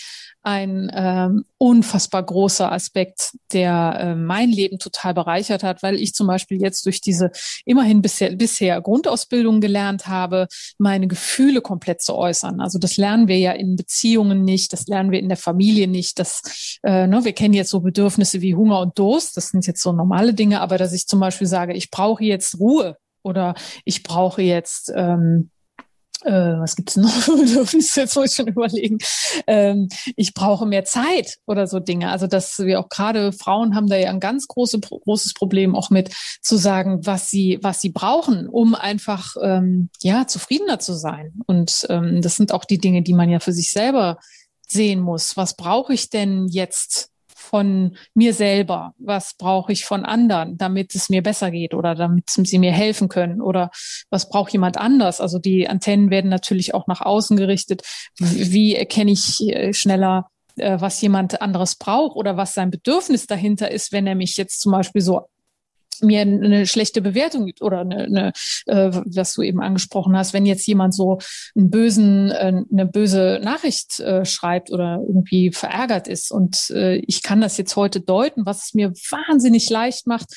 ein ähm, unfassbar großer Aspekt, der äh, mein Leben total bereichert hat, weil ich zum Beispiel jetzt durch diese immerhin bisher, bisher Grundausbildung gelernt habe, meine Gefühle komplett zu äußern. Also das lernen wir ja in Beziehungen nicht, das lernen wir in der Familie nicht. Das, äh, ne, wir kennen jetzt so Bedürfnisse wie Hunger und Durst, das sind jetzt so normale Dinge, aber dass ich zum Beispiel sage, ich brauche jetzt Ruhe oder ich brauche jetzt ähm, äh, was gibt's noch für Bedürfnisse, jetzt muss ich schon überlegen, ähm, ich brauche mehr Zeit oder so Dinge. Also dass wir auch gerade Frauen haben da ja ein ganz große, großes Problem auch mit zu sagen, was sie, was sie brauchen, um einfach ähm, ja zufriedener zu sein. Und ähm, das sind auch die Dinge, die man ja für sich selber sehen muss. Was brauche ich denn jetzt von mir selber? Was brauche ich von anderen, damit es mir besser geht oder damit sie mir helfen können? Oder was braucht jemand anders? Also die Antennen werden natürlich auch nach außen gerichtet. Wie erkenne ich äh, schneller, äh, was jemand anderes braucht oder was sein Bedürfnis dahinter ist, wenn er mich jetzt zum Beispiel so mir eine schlechte Bewertung gibt oder eine, eine äh, was du eben angesprochen hast, wenn jetzt jemand so einen bösen, äh, eine böse Nachricht äh, schreibt oder irgendwie verärgert ist. Und äh, ich kann das jetzt heute deuten, was es mir wahnsinnig leicht macht,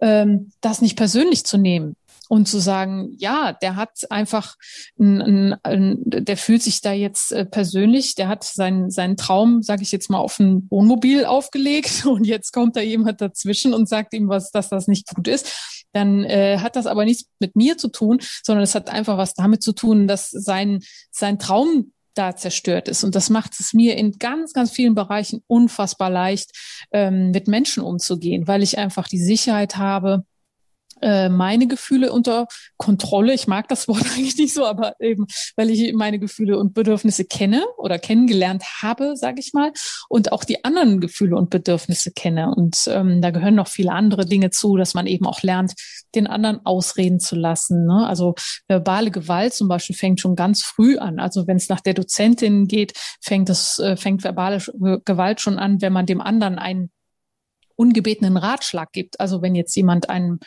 ähm, das nicht persönlich zu nehmen und zu sagen, ja, der hat einfach, ein, ein, der fühlt sich da jetzt äh, persönlich, der hat seinen, seinen Traum, sage ich jetzt mal, auf ein Wohnmobil aufgelegt und jetzt kommt da jemand dazwischen und sagt ihm was, dass das nicht gut ist. Dann äh, hat das aber nichts mit mir zu tun, sondern es hat einfach was damit zu tun, dass sein, sein Traum da zerstört ist. Und das macht es mir in ganz, ganz vielen Bereichen unfassbar leicht, ähm, mit Menschen umzugehen, weil ich einfach die Sicherheit habe, äh, meine Gefühle unter Kontrolle. Ich mag das Wort eigentlich nicht so, aber eben, weil ich meine Gefühle und Bedürfnisse kenne oder kennengelernt habe, sage ich mal, und auch die anderen Gefühle und Bedürfnisse kenne. Und ähm, da gehören noch viele andere Dinge zu, dass man eben auch lernt, den anderen ausreden zu lassen. Ne? Also verbale Gewalt zum Beispiel fängt schon ganz früh an. Also wenn es nach der Dozentin geht, fängt das, äh, fängt verbale Gewalt schon an, wenn man dem anderen einen ungebetenen Ratschlag gibt. Also wenn jetzt jemand einem,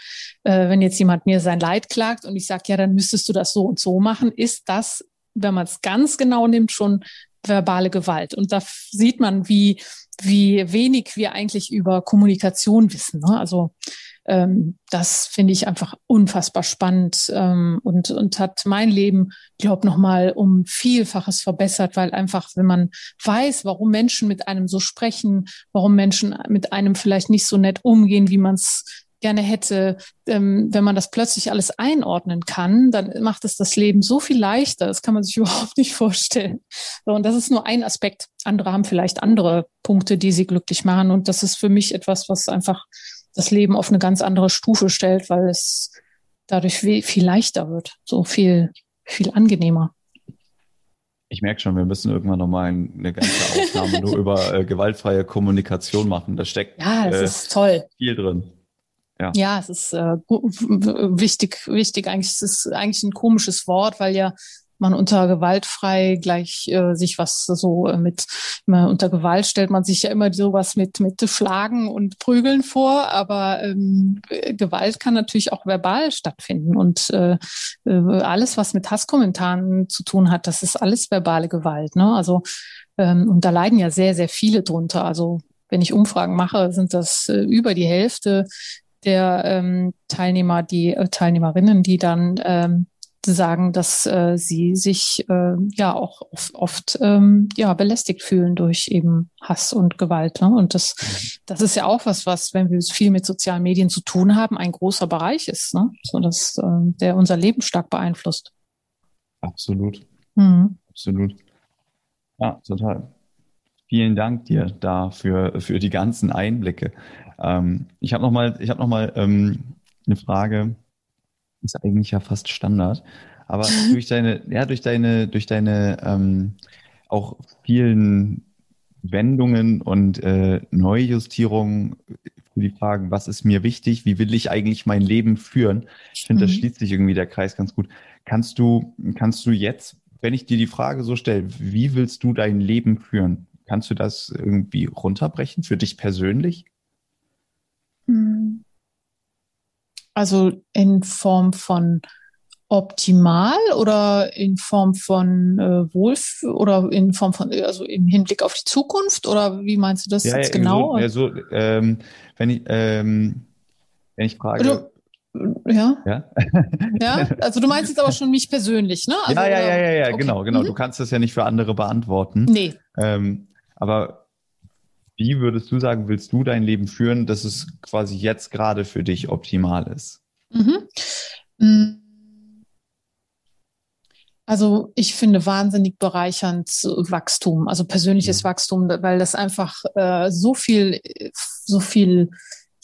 äh, wenn jetzt jemand mir sein Leid klagt und ich sage, ja, dann müsstest du das so und so machen, ist das, wenn man es ganz genau nimmt, schon verbale Gewalt. Und da sieht man, wie, wie wenig wir eigentlich über Kommunikation wissen. Ne? Also ähm, das finde ich einfach unfassbar spannend ähm, und, und hat mein Leben, glaube nochmal um Vielfaches verbessert, weil einfach, wenn man weiß, warum Menschen mit einem so sprechen, warum Menschen mit einem vielleicht nicht so nett umgehen, wie man es gerne hätte, ähm, wenn man das plötzlich alles einordnen kann, dann macht es das Leben so viel leichter. Das kann man sich überhaupt nicht vorstellen. So, und das ist nur ein Aspekt. Andere haben vielleicht andere Punkte, die sie glücklich machen. Und das ist für mich etwas, was einfach das Leben auf eine ganz andere Stufe stellt, weil es dadurch viel leichter wird, so viel, viel angenehmer. Ich merke schon, wir müssen irgendwann nochmal eine ganze Aufnahme nur über äh, gewaltfreie Kommunikation machen. Da steckt ja, das äh, ist toll. viel drin. Ja. ja, es ist äh, wichtig, wichtig. Eigentlich es ist es eigentlich ein komisches Wort, weil ja man unter gewaltfrei gleich äh, sich was so äh, mit immer unter Gewalt stellt man sich ja immer sowas mit mit Schlagen und Prügeln vor, aber ähm, Gewalt kann natürlich auch verbal stattfinden und äh, äh, alles was mit Hasskommentaren zu tun hat, das ist alles verbale Gewalt, ne? Also ähm, und da leiden ja sehr sehr viele drunter. Also wenn ich Umfragen mache, sind das äh, über die Hälfte der ähm, Teilnehmer, die äh, Teilnehmerinnen, die dann ähm, sagen, dass äh, sie sich äh, ja auch oft, oft ähm, ja belästigt fühlen durch eben Hass und Gewalt. Ne? Und das, mhm. das ist ja auch was, was, wenn wir viel mit sozialen Medien zu tun haben, ein großer Bereich ist, ne? so dass äh, der unser Leben stark beeinflusst. Absolut, mhm. absolut. Ja, total. Vielen Dank dir da für, für die ganzen Einblicke. Ähm, ich habe noch mal, ich habe noch mal ähm, eine Frage ist eigentlich ja fast Standard. Aber durch deine, ja, durch deine, durch deine ähm, auch vielen Wendungen und äh, Neujustierungen für die Fragen, was ist mir wichtig, wie will ich eigentlich mein Leben führen? Ich finde, mhm. da schließt sich irgendwie der Kreis ganz gut. Kannst du, kannst du jetzt, wenn ich dir die Frage so stelle, wie willst du dein Leben führen? Kannst du das irgendwie runterbrechen für dich persönlich? Mhm. Also in Form von optimal oder in Form von äh, Wohlf oder in Form von, also im Hinblick auf die Zukunft oder wie meinst du das ja, jetzt ja, genau? So, ja, so, ähm, wenn ich, ähm, wenn ich frage. Du, ja. Ja? ja, also du meinst jetzt aber schon mich persönlich, ne? Also, ja, ja, ja, ja, ja, okay. genau, genau. Mhm. Du kannst das ja nicht für andere beantworten. Nee. Ähm, aber wie würdest du sagen, willst du dein Leben führen, dass es quasi jetzt gerade für dich optimal ist? Mhm. Mm. Also ich finde wahnsinnig bereichernd Wachstum, also persönliches mhm. Wachstum, weil das einfach äh, so viel, so viel,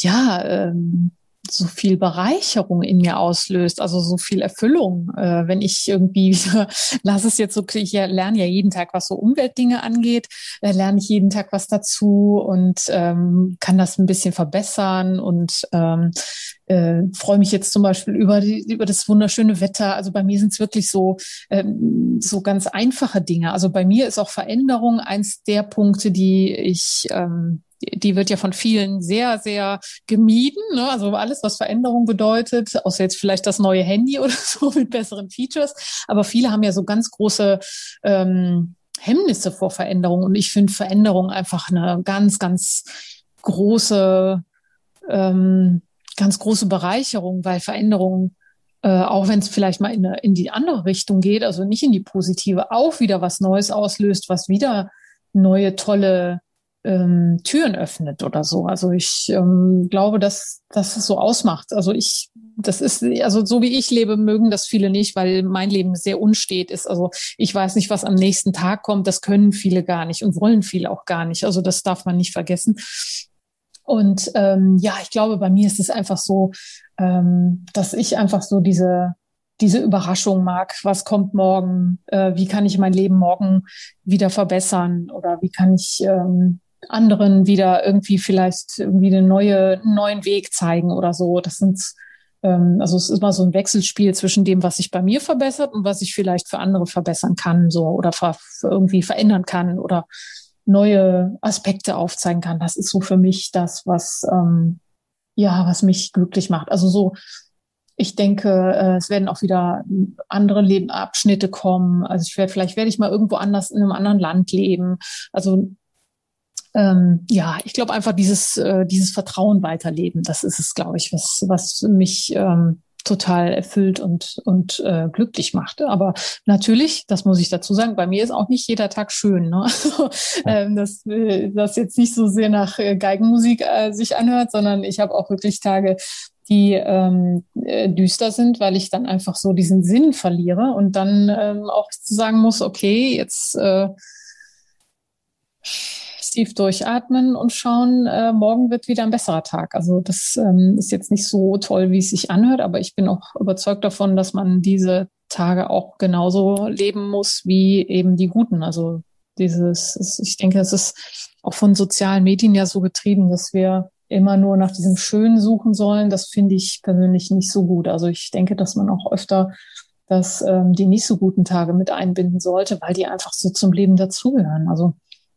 ja, ähm, so viel Bereicherung in mir auslöst, also so viel Erfüllung, äh, wenn ich irgendwie lass es jetzt so, ich lerne ja jeden Tag, was so Umweltdinge angeht, da lerne ich jeden Tag was dazu und ähm, kann das ein bisschen verbessern und ähm, äh, freue mich jetzt zum Beispiel über, die, über das wunderschöne Wetter. Also bei mir sind es wirklich so, ähm, so ganz einfache Dinge. Also bei mir ist auch Veränderung eins der Punkte, die ich ähm, die wird ja von vielen sehr, sehr gemieden. Ne? Also alles, was Veränderung bedeutet, außer jetzt vielleicht das neue Handy oder so mit besseren Features. Aber viele haben ja so ganz große ähm, Hemmnisse vor Veränderung. Und ich finde Veränderung einfach eine ganz, ganz große, ähm, ganz große Bereicherung, weil Veränderung äh, auch wenn es vielleicht mal in, in die andere Richtung geht, also nicht in die positive, auch wieder was Neues auslöst, was wieder neue tolle ähm, Türen öffnet oder so. Also ich ähm, glaube, dass das so ausmacht. Also ich, das ist, also so wie ich lebe, mögen das viele nicht, weil mein Leben sehr unstet ist. Also ich weiß nicht, was am nächsten Tag kommt. Das können viele gar nicht und wollen viele auch gar nicht. Also das darf man nicht vergessen. Und ähm, ja, ich glaube, bei mir ist es einfach so, ähm, dass ich einfach so diese diese Überraschung mag. Was kommt morgen? Äh, wie kann ich mein Leben morgen wieder verbessern? Oder wie kann ich ähm, anderen wieder irgendwie vielleicht irgendwie eine neue, einen neuen Weg zeigen oder so. Das sind, ähm, also es ist immer so ein Wechselspiel zwischen dem, was sich bei mir verbessert und was ich vielleicht für andere verbessern kann, so oder ver irgendwie verändern kann oder neue Aspekte aufzeigen kann. Das ist so für mich das, was ähm, ja, was mich glücklich macht. Also so, ich denke, äh, es werden auch wieder andere Lebenabschnitte kommen. Also ich werde, vielleicht werde ich mal irgendwo anders in einem anderen Land leben. Also ähm, ja, ich glaube einfach dieses, äh, dieses Vertrauen weiterleben, das ist es, glaube ich, was, was mich ähm, total erfüllt und, und äh, glücklich machte. Aber natürlich, das muss ich dazu sagen, bei mir ist auch nicht jeder Tag schön. Ne? Also, ähm, das, äh, das jetzt nicht so sehr nach äh, Geigenmusik äh, sich anhört, sondern ich habe auch wirklich Tage, die ähm, äh, düster sind, weil ich dann einfach so diesen Sinn verliere und dann ähm, auch sagen muss, okay, jetzt äh, tief durchatmen und schauen, äh, morgen wird wieder ein besserer Tag. Also das ähm, ist jetzt nicht so toll, wie es sich anhört, aber ich bin auch überzeugt davon, dass man diese Tage auch genauso leben muss wie eben die guten. Also dieses, ich denke, es ist auch von sozialen Medien ja so getrieben, dass wir immer nur nach diesem Schönen suchen sollen. Das finde ich persönlich nicht so gut. Also ich denke, dass man auch öfter dass ähm, die nicht so guten Tage mit einbinden sollte, weil die einfach so zum Leben dazugehören. Also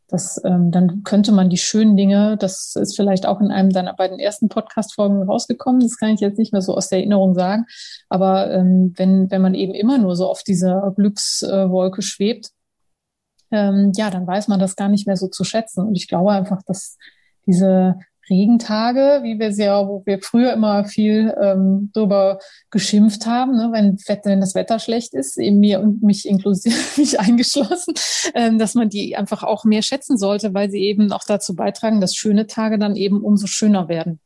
das, ähm, dann könnte man die schönen Dinge, das ist vielleicht auch in einem deiner beiden ersten Podcast-Folgen rausgekommen, das kann ich jetzt nicht mehr so aus der Erinnerung sagen, aber ähm, wenn, wenn man eben immer nur so auf dieser Glückswolke schwebt, ähm, ja, dann weiß man das gar nicht mehr so zu schätzen. Und ich glaube einfach, dass diese Regentage, wie wir sie ja, wo wir früher immer viel ähm, drüber geschimpft haben, ne, wenn, wenn das Wetter schlecht ist, eben mir und mich inklusive mich eingeschlossen, ähm, dass man die einfach auch mehr schätzen sollte, weil sie eben auch dazu beitragen, dass schöne Tage dann eben umso schöner werden.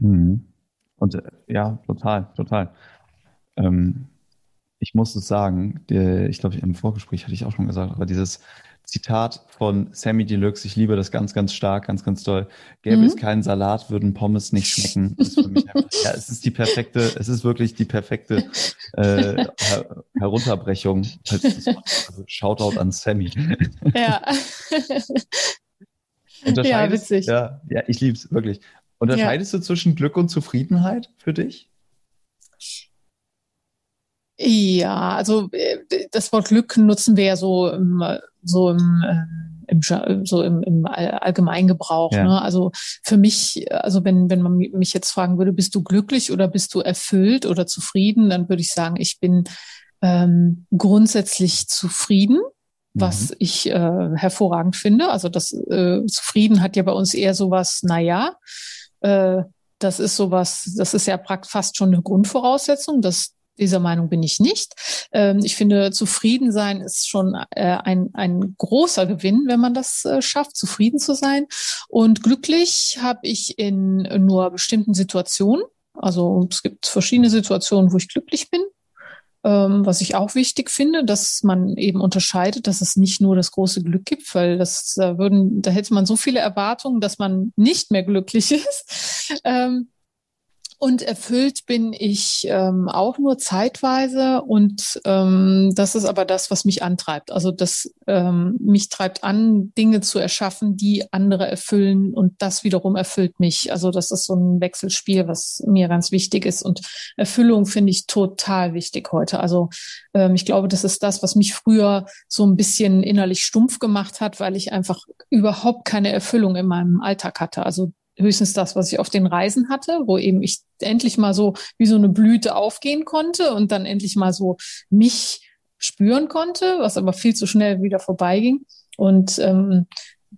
Mhm. Und äh, ja, total, total. Ähm, ich muss es sagen, der, ich glaube, im Vorgespräch hatte ich auch schon gesagt, aber dieses Zitat von Sammy Deluxe, ich liebe das ganz, ganz stark, ganz, ganz toll. Gäbe mhm. es keinen Salat, würden Pommes nicht schmecken. Einfach, ja, es ist die perfekte, es ist wirklich die perfekte äh, Her Herunterbrechung. Also Shoutout an Sammy. Ja. ja, witzig. Ja, ja ich liebe es wirklich. Unterscheidest ja. du zwischen Glück und Zufriedenheit für dich? Ja, also äh, das Wort Glück nutzen wir ja so im, so im, ähm, im so im, im Allgemeingebrauch. Ja. Ne? Also für mich, also wenn, wenn man mich jetzt fragen würde, bist du glücklich oder bist du erfüllt oder zufrieden, dann würde ich sagen, ich bin ähm, grundsätzlich zufrieden, was mhm. ich äh, hervorragend finde. Also das äh, Zufrieden hat ja bei uns eher sowas, naja, äh, das ist sowas, das ist ja fast schon eine Grundvoraussetzung, dass dieser Meinung bin ich nicht. Ähm, ich finde, zufrieden sein ist schon äh, ein, ein großer Gewinn, wenn man das äh, schafft, zufrieden zu sein. Und glücklich habe ich in nur bestimmten Situationen. Also es gibt verschiedene Situationen, wo ich glücklich bin. Ähm, was ich auch wichtig finde, dass man eben unterscheidet, dass es nicht nur das große Glück gibt, weil das da würden, da hätte man so viele Erwartungen, dass man nicht mehr glücklich ist. Ähm, und erfüllt bin ich ähm, auch nur zeitweise. Und ähm, das ist aber das, was mich antreibt. Also das ähm, mich treibt an, Dinge zu erschaffen, die andere erfüllen. Und das wiederum erfüllt mich. Also das ist so ein Wechselspiel, was mir ganz wichtig ist. Und Erfüllung finde ich total wichtig heute. Also ähm, ich glaube, das ist das, was mich früher so ein bisschen innerlich stumpf gemacht hat, weil ich einfach überhaupt keine Erfüllung in meinem Alltag hatte. Also höchstens das, was ich auf den Reisen hatte, wo eben ich endlich mal so wie so eine Blüte aufgehen konnte und dann endlich mal so mich spüren konnte, was aber viel zu schnell wieder vorbeiging. Und ähm,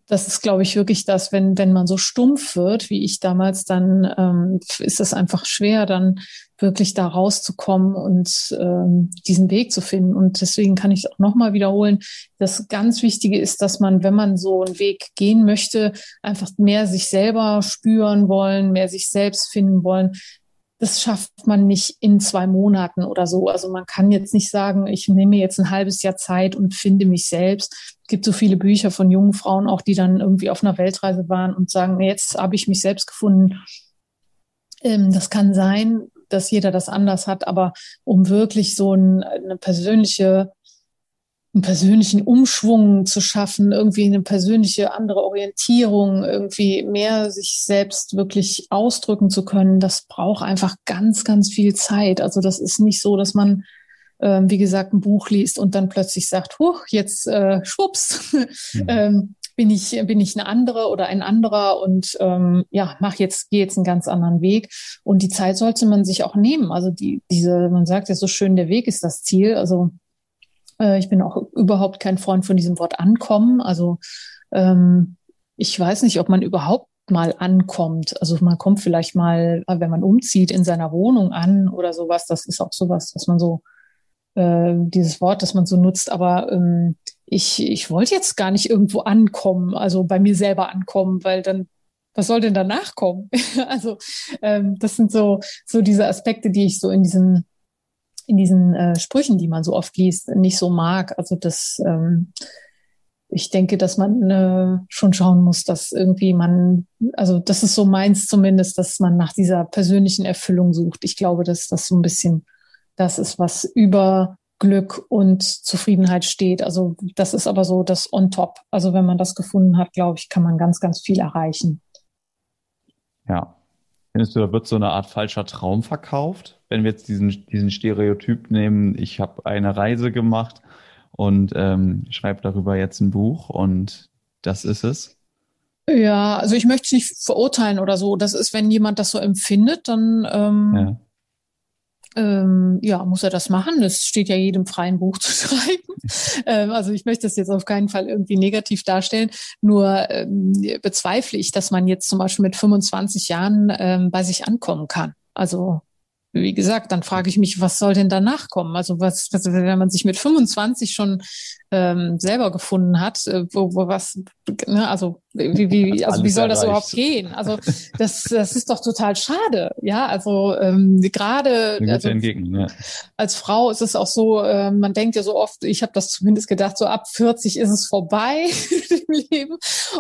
das ist, glaube ich, wirklich das, wenn, wenn man so stumpf wird, wie ich damals, dann ähm, ist es einfach schwer, dann wirklich da rauszukommen und ähm, diesen Weg zu finden. Und deswegen kann ich auch nochmal wiederholen, das ganz Wichtige ist, dass man, wenn man so einen Weg gehen möchte, einfach mehr sich selber spüren wollen, mehr sich selbst finden wollen, das schafft man nicht in zwei Monaten oder so. Also man kann jetzt nicht sagen, ich nehme jetzt ein halbes Jahr Zeit und finde mich selbst. Es gibt so viele Bücher von jungen Frauen auch, die dann irgendwie auf einer Weltreise waren und sagen, jetzt habe ich mich selbst gefunden. Ähm, das kann sein, dass jeder das anders hat, aber um wirklich so ein, eine persönliche einen persönlichen Umschwung zu schaffen, irgendwie eine persönliche andere Orientierung, irgendwie mehr sich selbst wirklich ausdrücken zu können, das braucht einfach ganz, ganz viel Zeit. Also das ist nicht so, dass man, äh, wie gesagt, ein Buch liest und dann plötzlich sagt, huch, jetzt äh, schwupps, mhm. ähm, bin ich bin ich eine andere oder ein anderer und ähm, ja mach jetzt gehe jetzt einen ganz anderen Weg und die Zeit sollte man sich auch nehmen also die diese man sagt ja so schön der Weg ist das Ziel also äh, ich bin auch überhaupt kein Freund von diesem Wort ankommen. Also ähm, ich weiß nicht, ob man überhaupt mal ankommt. Also man kommt vielleicht mal, wenn man umzieht, in seiner Wohnung an oder sowas. Das ist auch sowas, dass man so äh, dieses Wort, das man so nutzt. Aber ähm, ich, ich wollte jetzt gar nicht irgendwo ankommen, also bei mir selber ankommen, weil dann was soll denn danach kommen? also ähm, das sind so so diese Aspekte, die ich so in diesen in diesen äh, Sprüchen, die man so oft liest, nicht so mag. Also das ähm, ich denke, dass man äh, schon schauen muss, dass irgendwie man, also das ist so meins zumindest, dass man nach dieser persönlichen Erfüllung sucht. Ich glaube, dass das so ein bisschen das ist, was über Glück und Zufriedenheit steht. Also das ist aber so das on top. Also wenn man das gefunden hat, glaube ich, kann man ganz, ganz viel erreichen. Ja. Findest du, da wird so eine Art falscher Traum verkauft? Wenn wir jetzt diesen, diesen Stereotyp nehmen, ich habe eine Reise gemacht und ähm, schreibe darüber jetzt ein Buch und das ist es. Ja, also ich möchte es nicht verurteilen oder so. Das ist, wenn jemand das so empfindet, dann ähm, ja ähm, ja, muss er das machen. Es steht ja jedem freien Buch zu schreiben. ähm, also ich möchte das jetzt auf keinen Fall irgendwie negativ darstellen. Nur ähm, bezweifle ich, dass man jetzt zum Beispiel mit 25 Jahren ähm, bei sich ankommen kann. Also wie gesagt, dann frage ich mich, was soll denn danach kommen? Also was, was wenn man sich mit 25 schon ähm, selber gefunden hat, äh, wo, wo was, ne, also wie, wie, also wie soll das überhaupt gehen? Also das, das ist doch total schade, ja. Also ähm, gerade also, entgegen, ja. als Frau ist es auch so, äh, man denkt ja so oft, ich habe das zumindest gedacht, so ab 40 ist es vorbei im Leben.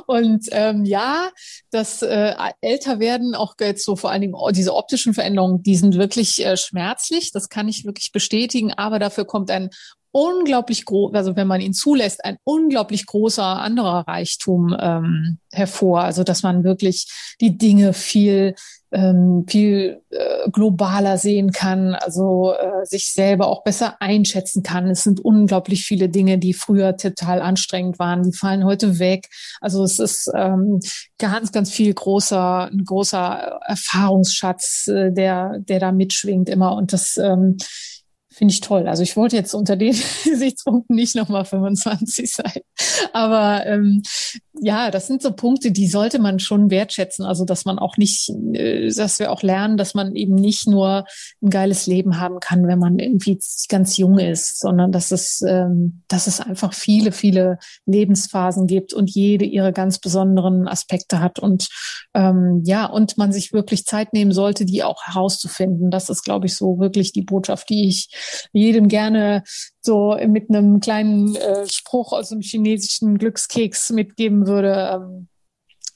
Und ähm, ja, das äh, älter werden, auch jetzt so vor allen Dingen diese optischen Veränderungen, die sind wirklich äh, schmerzlich. Das kann ich wirklich bestätigen. Aber dafür kommt ein unglaublich groß, also wenn man ihn zulässt, ein unglaublich großer anderer Reichtum ähm, hervor. Also dass man wirklich die Dinge viel ähm, viel äh, globaler sehen kann, also äh, sich selber auch besser einschätzen kann. Es sind unglaublich viele Dinge, die früher total anstrengend waren, die fallen heute weg. Also es ist ähm, ganz, ganz viel großer, ein großer Erfahrungsschatz, äh, der, der da mitschwingt immer. Und das ähm, finde ich toll. Also ich wollte jetzt unter den Gesichtspunkten nicht nochmal 25 sein. Aber ähm, ja, das sind so Punkte, die sollte man schon wertschätzen. Also dass man auch nicht, äh, dass wir auch lernen, dass man eben nicht nur ein geiles Leben haben kann, wenn man irgendwie ganz jung ist, sondern dass es, ähm, dass es einfach viele, viele Lebensphasen gibt und jede ihre ganz besonderen Aspekte hat. Und ähm, ja, und man sich wirklich Zeit nehmen sollte, die auch herauszufinden. Das ist, glaube ich, so wirklich die Botschaft, die ich jedem gerne so mit einem kleinen äh, Spruch aus dem chinesischen Glückskeks mitgeben würde, ähm,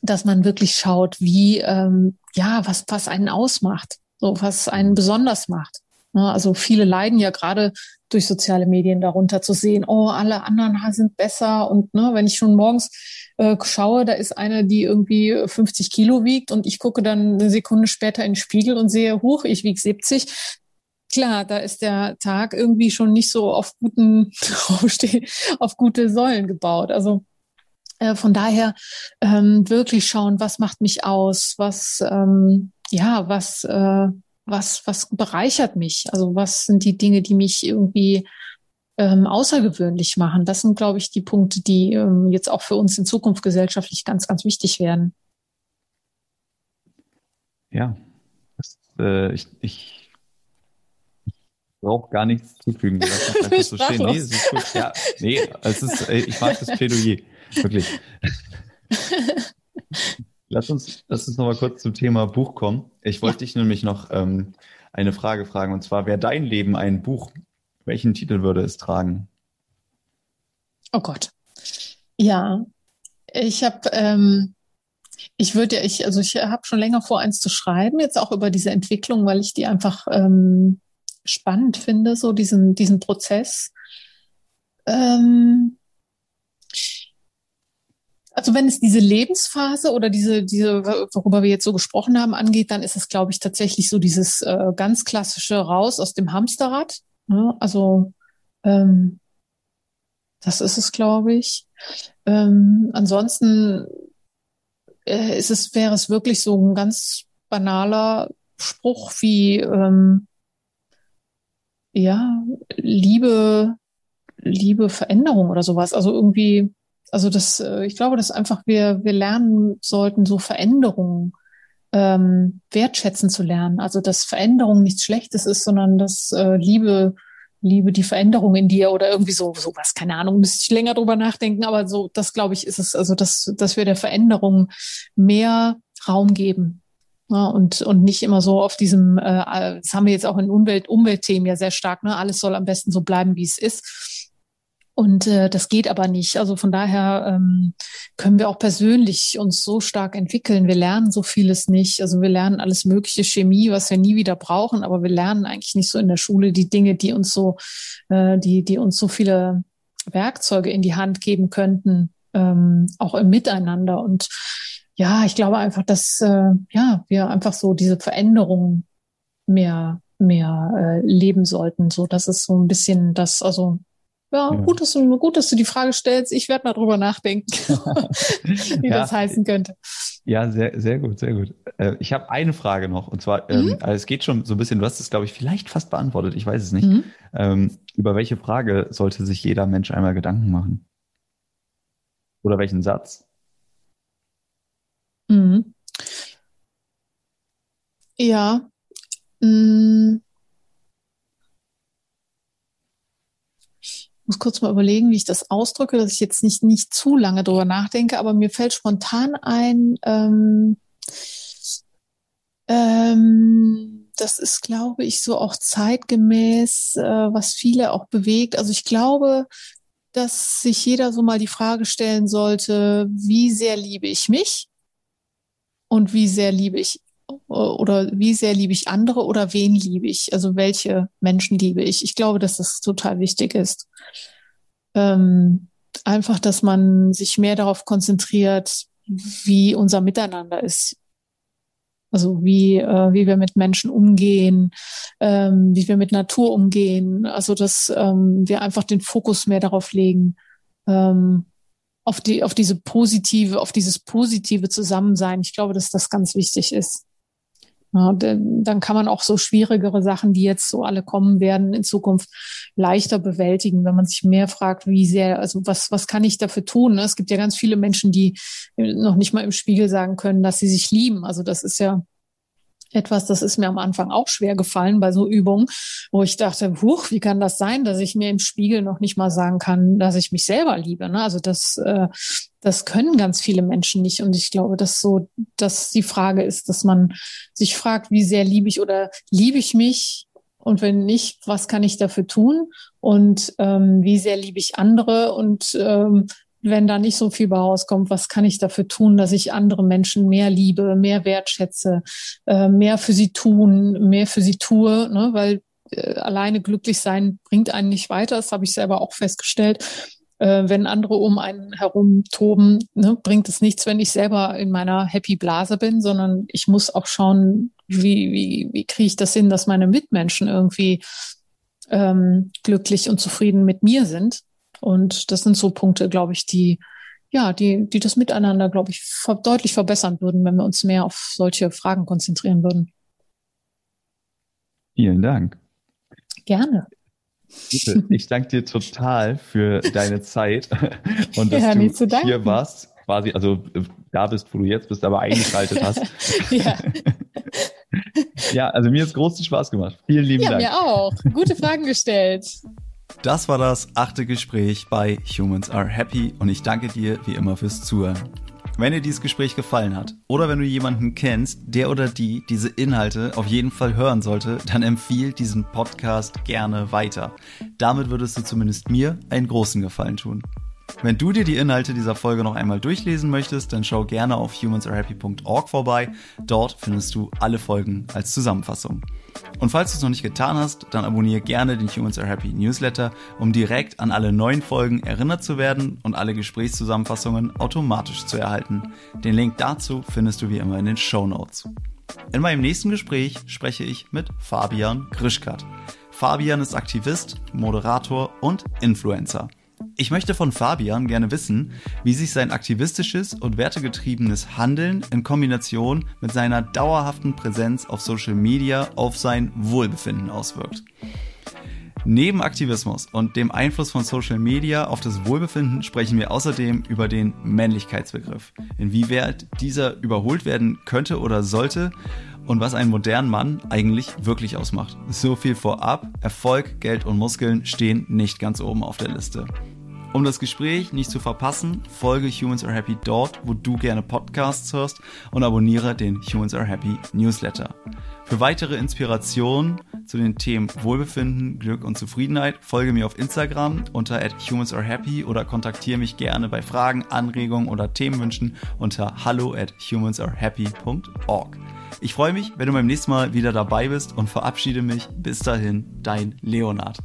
dass man wirklich schaut, wie, ähm, ja, was, was einen ausmacht, so was einen besonders macht. Ne? Also viele leiden ja gerade durch soziale Medien darunter zu sehen, oh, alle anderen sind besser. Und ne, wenn ich schon morgens äh, schaue, da ist eine, die irgendwie 50 Kilo wiegt und ich gucke dann eine Sekunde später in den Spiegel und sehe, hoch, ich wiege 70, klar, da ist der Tag irgendwie schon nicht so auf guten, auf gute Säulen gebaut. Also äh, von daher ähm, wirklich schauen, was macht mich aus, was ähm, ja, was äh, was was bereichert mich. Also was sind die Dinge, die mich irgendwie ähm, außergewöhnlich machen. Das sind, glaube ich, die Punkte, die ähm, jetzt auch für uns in Zukunft gesellschaftlich ganz, ganz wichtig werden. Ja, das, äh, ich, ich brauche gar nichts zufügen. So stehen. Nee, es ist gut. Ja, nee, es ist, ich mag das Plädoyer. Wirklich. lass uns, lass uns noch mal kurz zum Thema Buch kommen. Ich wollte ja. dich nämlich noch ähm, eine Frage fragen, und zwar, wäre dein Leben ein Buch, welchen Titel würde es tragen? Oh Gott. Ja, ich habe, ähm, ich würde, ich, also ich habe schon länger vor, eins zu schreiben, jetzt auch über diese Entwicklung, weil ich die einfach ähm, spannend finde, so diesen, diesen Prozess. Ähm, also wenn es diese Lebensphase oder diese, diese, worüber wir jetzt so gesprochen haben, angeht, dann ist es, glaube ich, tatsächlich so dieses äh, ganz klassische Raus aus dem Hamsterrad. Ne? Also ähm, das ist es, glaube ich. Ähm, ansonsten äh, ist es, wäre es wirklich so ein ganz banaler Spruch wie ähm, ja, Liebe, Liebe Veränderung oder sowas. Also irgendwie, Also das, äh, ich glaube, dass einfach wir, wir lernen sollten, so Veränderungen ähm, wertschätzen zu lernen. Also dass Veränderung nichts Schlechtes ist, sondern dass äh, Liebe, Liebe die Veränderung in dir oder irgendwie so sowas, keine Ahnung, müsste ich länger drüber nachdenken, aber so, das glaube ich, ist es, also dass, dass wir der Veränderung mehr Raum geben. Ja, und, und nicht immer so auf diesem, äh, das haben wir jetzt auch in Umwelt, Umweltthemen ja sehr stark, ne? Alles soll am besten so bleiben, wie es ist. Und äh, das geht aber nicht. Also von daher ähm, können wir auch persönlich uns so stark entwickeln. Wir lernen so vieles nicht. Also wir lernen alles mögliche Chemie, was wir nie wieder brauchen, aber wir lernen eigentlich nicht so in der Schule die Dinge, die uns so, äh, die, die uns so viele Werkzeuge in die Hand geben könnten, ähm, auch im Miteinander. Und ja, ich glaube einfach, dass äh, ja wir einfach so diese Veränderungen mehr mehr äh, leben sollten. So, das ist so ein bisschen das, also ja, ja. Gut, dass du, gut, dass du die Frage stellst. Ich werde mal drüber nachdenken, wie ja. das heißen könnte. Ja, sehr, sehr gut, sehr gut. Äh, ich habe eine Frage noch und zwar, ähm, mhm. ähm, also es geht schon so ein bisschen, du hast es, glaube ich, vielleicht fast beantwortet, ich weiß es nicht. Mhm. Ähm, über welche Frage sollte sich jeder Mensch einmal Gedanken machen? Oder welchen Satz? Mhm. Ja. Ich muss kurz mal überlegen, wie ich das ausdrücke, dass ich jetzt nicht, nicht zu lange drüber nachdenke, aber mir fällt spontan ein, ähm, ähm, das ist, glaube ich, so auch zeitgemäß, äh, was viele auch bewegt. Also ich glaube, dass sich jeder so mal die Frage stellen sollte, wie sehr liebe ich mich? Und wie sehr liebe ich oder wie sehr liebe ich andere oder wen liebe ich? Also welche Menschen liebe ich? Ich glaube, dass das total wichtig ist. Ähm, einfach, dass man sich mehr darauf konzentriert, wie unser Miteinander ist. Also wie, äh, wie wir mit Menschen umgehen, ähm, wie wir mit Natur umgehen. Also dass ähm, wir einfach den Fokus mehr darauf legen, ähm, auf die, auf diese positive, auf dieses positive Zusammensein. Ich glaube, dass das ganz wichtig ist. Ja, dann kann man auch so schwierigere Sachen, die jetzt so alle kommen werden, in Zukunft leichter bewältigen, wenn man sich mehr fragt, wie sehr, also was, was kann ich dafür tun? Ne? Es gibt ja ganz viele Menschen, die noch nicht mal im Spiegel sagen können, dass sie sich lieben. Also das ist ja etwas, das ist mir am Anfang auch schwer gefallen bei so Übungen, wo ich dachte, huch, wie kann das sein, dass ich mir im Spiegel noch nicht mal sagen kann, dass ich mich selber liebe. Ne? Also das, äh, das können ganz viele Menschen nicht. Und ich glaube, dass so, dass die Frage ist, dass man sich fragt, wie sehr liebe ich oder liebe ich mich? Und wenn nicht, was kann ich dafür tun? Und ähm, wie sehr liebe ich andere? Und ähm, wenn da nicht so viel bei rauskommt, was kann ich dafür tun, dass ich andere Menschen mehr liebe, mehr wertschätze, äh, mehr für sie tun, mehr für sie tue, ne? weil äh, alleine glücklich sein bringt einen nicht weiter. Das habe ich selber auch festgestellt. Äh, wenn andere um einen herum toben, ne, bringt es nichts, wenn ich selber in meiner Happy Blase bin, sondern ich muss auch schauen, wie, wie, wie kriege ich das hin, dass meine Mitmenschen irgendwie ähm, glücklich und zufrieden mit mir sind. Und das sind so Punkte, glaube ich, die, ja, die, die das Miteinander, glaube ich, deutlich verbessern würden, wenn wir uns mehr auf solche Fragen konzentrieren würden. Vielen Dank. Gerne. Ich danke dir total für deine Zeit und dass ja, du hier warst, quasi, also da bist, wo du jetzt bist, aber eingeschaltet hast. ja. ja, also mir hat es großen Spaß gemacht. Vielen lieben ja, Dank. Ja, mir auch. Gute Fragen gestellt. Das war das achte Gespräch bei Humans Are Happy und ich danke dir wie immer fürs Zuhören. Wenn dir dieses Gespräch gefallen hat oder wenn du jemanden kennst, der oder die diese Inhalte auf jeden Fall hören sollte, dann empfiehl diesen Podcast gerne weiter. Damit würdest du zumindest mir einen großen Gefallen tun. Wenn du dir die Inhalte dieser Folge noch einmal durchlesen möchtest, dann schau gerne auf humansarehappy.org vorbei. Dort findest du alle Folgen als Zusammenfassung. Und falls du es noch nicht getan hast, dann abonniere gerne den Humans Are Happy Newsletter, um direkt an alle neuen Folgen erinnert zu werden und alle Gesprächszusammenfassungen automatisch zu erhalten. Den Link dazu findest du wie immer in den Show Notes. In meinem nächsten Gespräch spreche ich mit Fabian Grischkat. Fabian ist Aktivist, Moderator und Influencer. Ich möchte von Fabian gerne wissen, wie sich sein aktivistisches und wertegetriebenes Handeln in Kombination mit seiner dauerhaften Präsenz auf Social Media auf sein Wohlbefinden auswirkt. Neben Aktivismus und dem Einfluss von Social Media auf das Wohlbefinden sprechen wir außerdem über den Männlichkeitsbegriff. Inwieweit dieser überholt werden könnte oder sollte und was einen modernen Mann eigentlich wirklich ausmacht. So viel vorab. Erfolg, Geld und Muskeln stehen nicht ganz oben auf der Liste. Um das Gespräch nicht zu verpassen, folge Humans Are Happy dort, wo du gerne Podcasts hörst und abonniere den Humans Are Happy Newsletter. Für weitere Inspirationen zu den Themen Wohlbefinden, Glück und Zufriedenheit folge mir auf Instagram unter @humansarehappy oder kontaktiere mich gerne bei Fragen, Anregungen oder Themenwünschen unter hallo at humansarehappy.org. Ich freue mich, wenn du beim nächsten Mal wieder dabei bist und verabschiede mich. Bis dahin, dein Leonard.